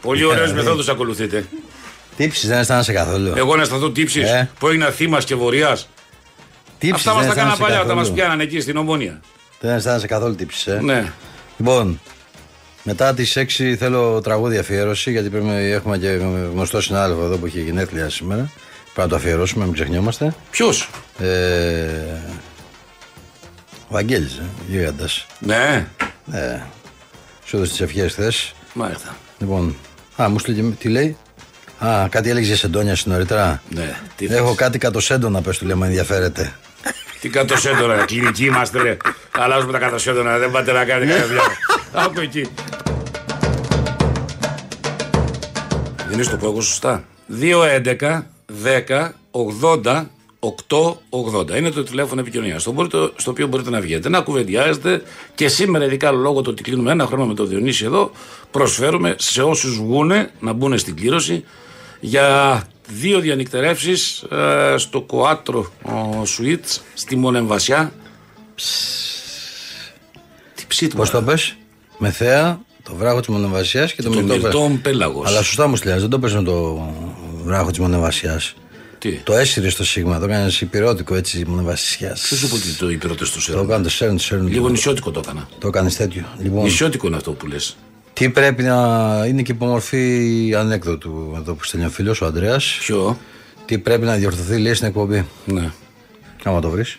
Πολύ ωραίε μεθόδου ακολουθείτε. Τύψεις, δεν αισθάνεσαι καθόλου. Εγώ να σταθώ τύψεις Ε. που έγινα θύμας και βορειάς. Τι τύψεις, Αυτά μας δεν τα κάναν αισθάνεσαι παλιά όταν μας καθόλου. πιάνανε εκεί στην ομόνια. Δεν αισθάνεσαι καθόλου τύψει, ε. Ναι. Λοιπόν, μετά τις 6 θέλω τραγούδια αφιέρωση, γιατί πρέπει, να- έχουμε και γνωστό συνάδελφο εδώ που έχει γενέθλια σήμερα. Πρέπει να το αφιερώσουμε, μην ξεχνιόμαστε. Ποιος; Ε, ο Βαγγέλης, ε, γίγαντας. Ναι. Ε, σου έδωσε τις ευχές χθες. Μάλιστα. Λοιπόν, α, μου στείλε, τι λέει. Α, κάτι έλεγες για σεντόνια νωρίτερα; Ναι. Τι Έχω θες; κάτι κατοσέντονα, πες του, λέει, με ενδιαφέρεται. Τι κατοσέντονα, κλινική είμαστε ρε. Αλλάζουμε τα κατοσέντονα, δεν πάτε να κάνετε κανένα διάλογο. Άκου εκεί. Δεν είσαι το πω εγώ σωστά. 2-11, 10, 80, 8-80. Είναι το τηλέφωνο επικοινωνίας. Στο, μπορείτε- στο οποίο μπορείτε να βγείτε, να κουβεντιάζετε και σήμερα, ειδικά λόγω του ότι κλείνουμε ένα χρόνο με το Διονύση εδώ, προσφέρουμε σε όσους βγούνε να μπουν στην κλήρωση για δύο διανυκτερεύσεις ε, στο Κοάτρο Σουίτς στη Μονεμβασιά. Τι ψήτημα. Πώς το πες, με θέα, το βράχο της Μονεβασιά και το, Το μυρτό Μυρτόν Πέλαγος. Αλλά σωστά μου στείλει, δεν το πες με το βράχο της Μονεβασιά. Τι; Το έσυρε στο σίγμα, το έκανε υπηρώτικο έτσι Μονεβασιά. Ποιος σου είπε ότι το υπηρώτες το Το σέρνουν. έκανε, το σέρνει, το σέρνει. Λίγο νησιώτικο το έκανα. Το έκανε τέτοιο. Λοιπόν, Νησιώτικο είναι αυτό που λες. Τι πρέπει να. Είναι και υπομορφή ανέκδοτου εδώ που στέλνει ο φίλος, ο Αντρέα. Ποιο; Τι πρέπει να διορθωθεί, λέει στην εκπομπή. Ναι. Άμα το βρεις.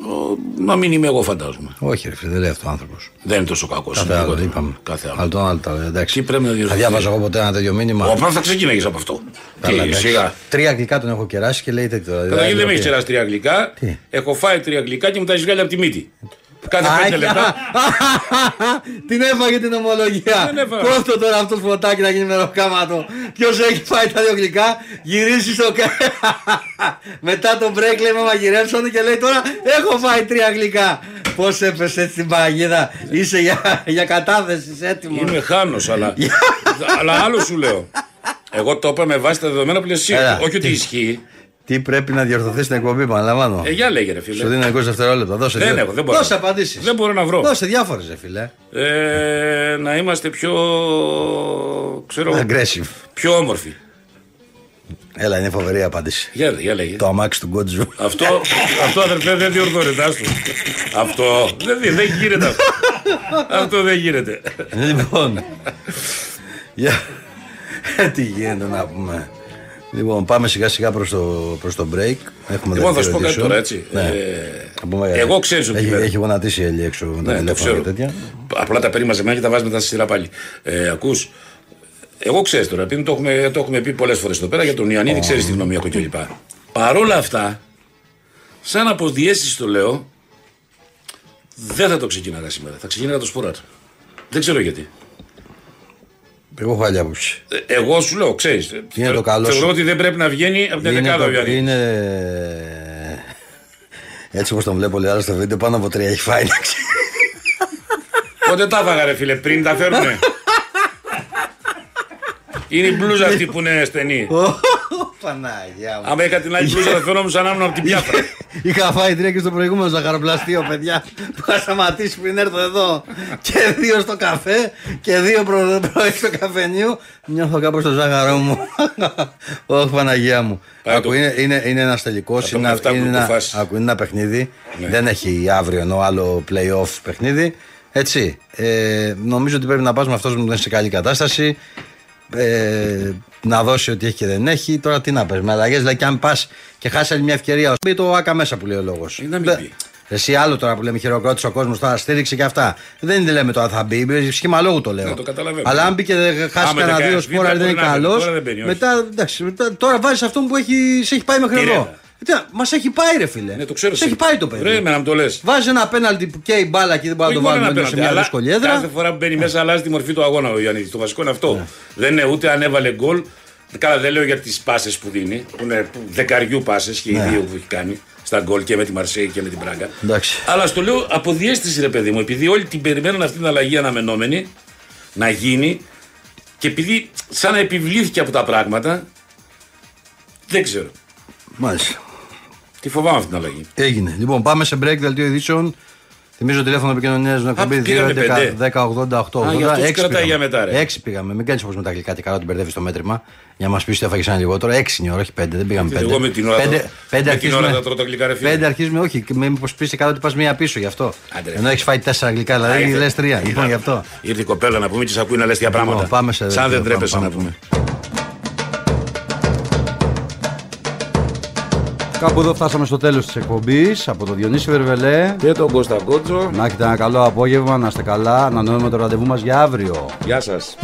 Ο, να μην είμαι εγώ φαντάζομαι. Όχι, ρε φίλε, δεν λέει αυτό ο άνθρωπος. Δεν είναι τόσο κακός. Κάθε είναι άλλο, λιγότερο. είπαμε. Κάθε άλλο. Αλλά τον άλλο τα λέει, εντάξει. Τι πρέπει να Θα διορθωθεί. διάβαζα εγώ ποτέ ένα τέτοιο μήνυμα. Ο πρώτα θα ξεκίναγες από αυτό. Καλά, Τι, εντάξει. σιγά. Τρία αγγλικά τον έχω κεράσει και λέει τέτοιο. Καταρχήν δεν με έχεις κεράσει τρία αγγλικά. Τι; Έχω φάει τρία αγγλικά και μου τα έχεις βγάλει από τη μύτη. Κάθε πέντε λεπτά. την έφαγε την ομολογία. Δεν έφαγα. Κόφτω τώρα αυτό φωτάκι να γίνει μεροκάματο. Ποιος έχει φάει τα δύο γλυκά, γυρίζει στο κα... Μετά το break λέει με μαγειρεύσανε και λέει τώρα έχω φάει τρία γλυκά. Πώς έπεσε έτσι στην παγίδα, είσαι για, για κατάθεσης, είσαι έτοιμος. Είμαι χάνος, αλλά. αλλά άλλο σου λέω. Εγώ το είπα με βάση τα δεδομένα που λες εσύ. Έλα, Όχι ότι τι; ισχύει. Τι πρέπει να διορθωθείς στην εκπομπή, παραλαμβάνω. Ε, για λέγε, ρε Σου φίλε. δίνω 20 δευτερόλεπτα. Δώσε, Δεν δύο- έχω, δεν μπορώ. Δώσε απαντήσεις. Δεν μπορώ να βρω. Δώσε διάφορες, φίλε. Ε, να είμαστε πιο. ξέρω. Aggressive. πιο όμορφοι. Έλα, είναι φοβερή απάντηση. Για, για λέγε. Το αμάξι του Γκότζου. Αυτό, αυτό αδερφέ δεν διορθώνεται. άστο. Αυτό δεν, δεν γίνεται αυτό. αυτό δεν γίνεται. λοιπόν. Για... Ε, Τι γίνεται να πούμε. Λοιπόν, πάμε σιγά σιγά προς το, προς το break. Έχουμε Λοιπόν, θα δεύτερο σου πω κάτι edition. τώρα, έτσι. Ναι. Ε, Θα πούμε, εγώ ξέρεις ότι έχει, είμαι. έχει γονατίσει η Έλλη έξω με τα Ναι, το τηλέφωνα ξέρω. και τέτοια. Απλά τα παίρνει μαζεμένα και τα βάζει μετά στη σειρά πάλι. Ε, ακούς, εγώ ξέρεις τώρα, επειδή το έχουμε, το έχουμε πει πολλές φορές εδώ πέρα για τον Ιωαννίδη, ξέρεις τη γνώμη έχω κλπ. Παρόλα αυτά, σαν αποδιέσει το λέω, δεν θα το ξεκίναγα σήμερα. Θα ξεκίναγα το σποράτ. Δεν ξέρω γιατί. Εγώ έχω άλλη άποψη. Ε, Εγώ σου λέω, ξέρεις. Είναι το καλό Θεωρώ σου. ότι δεν πρέπει να βγαίνει από την Είναι, δεκάδα ο το, Ιωαννίδη. είναι... Έτσι όπως τον βλέπω λέει άλλο στο βίντεο πάνω από τρία έχει φάει. εντάξει. Πότε τα έφαγα, ρε φίλε, πριν τα φέρνουνε. Είναι η μπλούζα αυτή που είναι στενή. Ω, Παναγιά μου. Άμα είχα την άλλη μπλούζα, θα φαινόμουν σαν να ήμουν από την πιάφρα. Είχα φάει τρία και στο προηγούμενο ζαχαροπλαστείο, παιδιά. Που είχα σταματήσει πριν έρθω εδώ. Και δύο στο καφέ και δύο προ- πρωί στο καφενείο. Νιώθω κάπου στο ζάχαρό μου. Όχι, Παναγία μου. Πάει Άκου, το- είναι, είναι, είναι ένας τελικός. Θα Είναι, πάμε αυτά είναι, που ένα, κουφάς. άκου, είναι ένα παιχνίδι. Ναι. Δεν έχει αύριο ενώ άλλο playoff παιχνίδι. Έτσι. Ε, νομίζω ότι πρέπει να πας με αυτός που δεν είναι σε καλή κατάσταση. Ε, να δώσει ότι έχει και δεν έχει. Τώρα τι να πες με αλλαγές. Δηλαδή, και αν πας και χάσει άλλη μια ευκαιρία, μπει το άκα μέσα που λέει ο λόγος. Ή να μην μπει. Εσύ άλλο τώρα που λέμε χειροκρότησε ο κόσμος, τώρα στήριξε και αυτά. Δεν λέμε τώρα θα μπει, σχήμα λόγου το λέω. Ναι, το καταλαβαίνω. Αλλά αν μπει και δεν χάσει Άμα κανένα δεν δύο κάνει σπόρα, β' δεν είναι μπορεί να μπαίνει. καλό. Τώρα δεν μπαίνει, όχι. Μετά, εντάξει, μετά, τώρα βάζεις αυτόν που έχει, σε έχει πάει μέχρι Τι εδώ. ρέβα. Μας έχει πάει, ρε φίλε. Ναι, το ξέρω. Σε έχει πάει το παιδί. Ρε, εμένα μου το λες. Βάζει ένα πέναλτι που καίει μπάλα και δεν μπορεί να το βάλει μέσα σε μια δύσκολη έδρα. Κάθε φορά που μπαίνει μέσα αλλάζει τη μορφή του αγώνα ο Ιωαννίδη. Το βασικό είναι αυτό. Ναι. Δεν είναι ούτε αν έβαλε γκολ. Καλά, δεν λέω για τις πάσες που δίνει, που είναι δεκαριού πάσες και οι Ναι. δύο που έχει κάνει στα γκολ και με τη Μαρσέη και με την Πράγκα. Εντάξει. Αλλά στο λέω από διέστηση, ρε παιδί μου, επειδή όλοι την περιμένουν αυτή την αλλαγή αναμενόμενη να γίνει και επειδή σαν να επιβλήθηκε από τα πράγματα, δεν ξέρω. Μάλιστα. Τι φοβάμαι αυτή την αλλαγή. Έγινε. Λοιπόν, πάμε σε break δελτίο ειδήσεων. Θυμίζω τηλέφωνο επικοινωνίας στην εκπομπή πήγαμε 2.11.10.88. Α, γι' αυτό τους κρατάει για μετά, ρε. Έξι πήγαμε. Μην κάνεις όπως με τα αγγλικά και καλά την μπερδεύεις στο μέτρημα. Για να μας πεις ότι έφαγες ένα λιγότερο. Έξι είναι η ώρα, όχι πέντε. Δεν πήγαμε πέντε. Εγώ με την ώρα πέντε, το- πέντε με την ώρα αρχίζουμε- τα τρώω τα αγγλικά, ρε φίλε. Πέντε αρχίζουμε, όχι. Μήπως πεις καλά ότι πας μία πίσω γι' αυτό. Άντε, ρε. Ενώ έχεις φάει τέσσερα αγγλικά, δηλαδή ήρθε. λες τρία. Είδα. Λοιπόν γι' αυτό. Ήρθε η κοπέλα να πούμε και σ' ακούει να λες τέτοια πράγματα. Λοιπόν, πάμε σε Σαν δεν δελτίο, τρέπεσαι πάμε, να πούμε. Κάπου εδώ φτάσαμε στο τέλος της εκπομπής από τον Διονύση Βερβελέ. Και τον Κώστα Κότσο. Να έχετε ένα καλό απόγευμα, να είστε καλά. Να ανανεώνουμε το ραντεβού μας για αύριο. Γεια σας.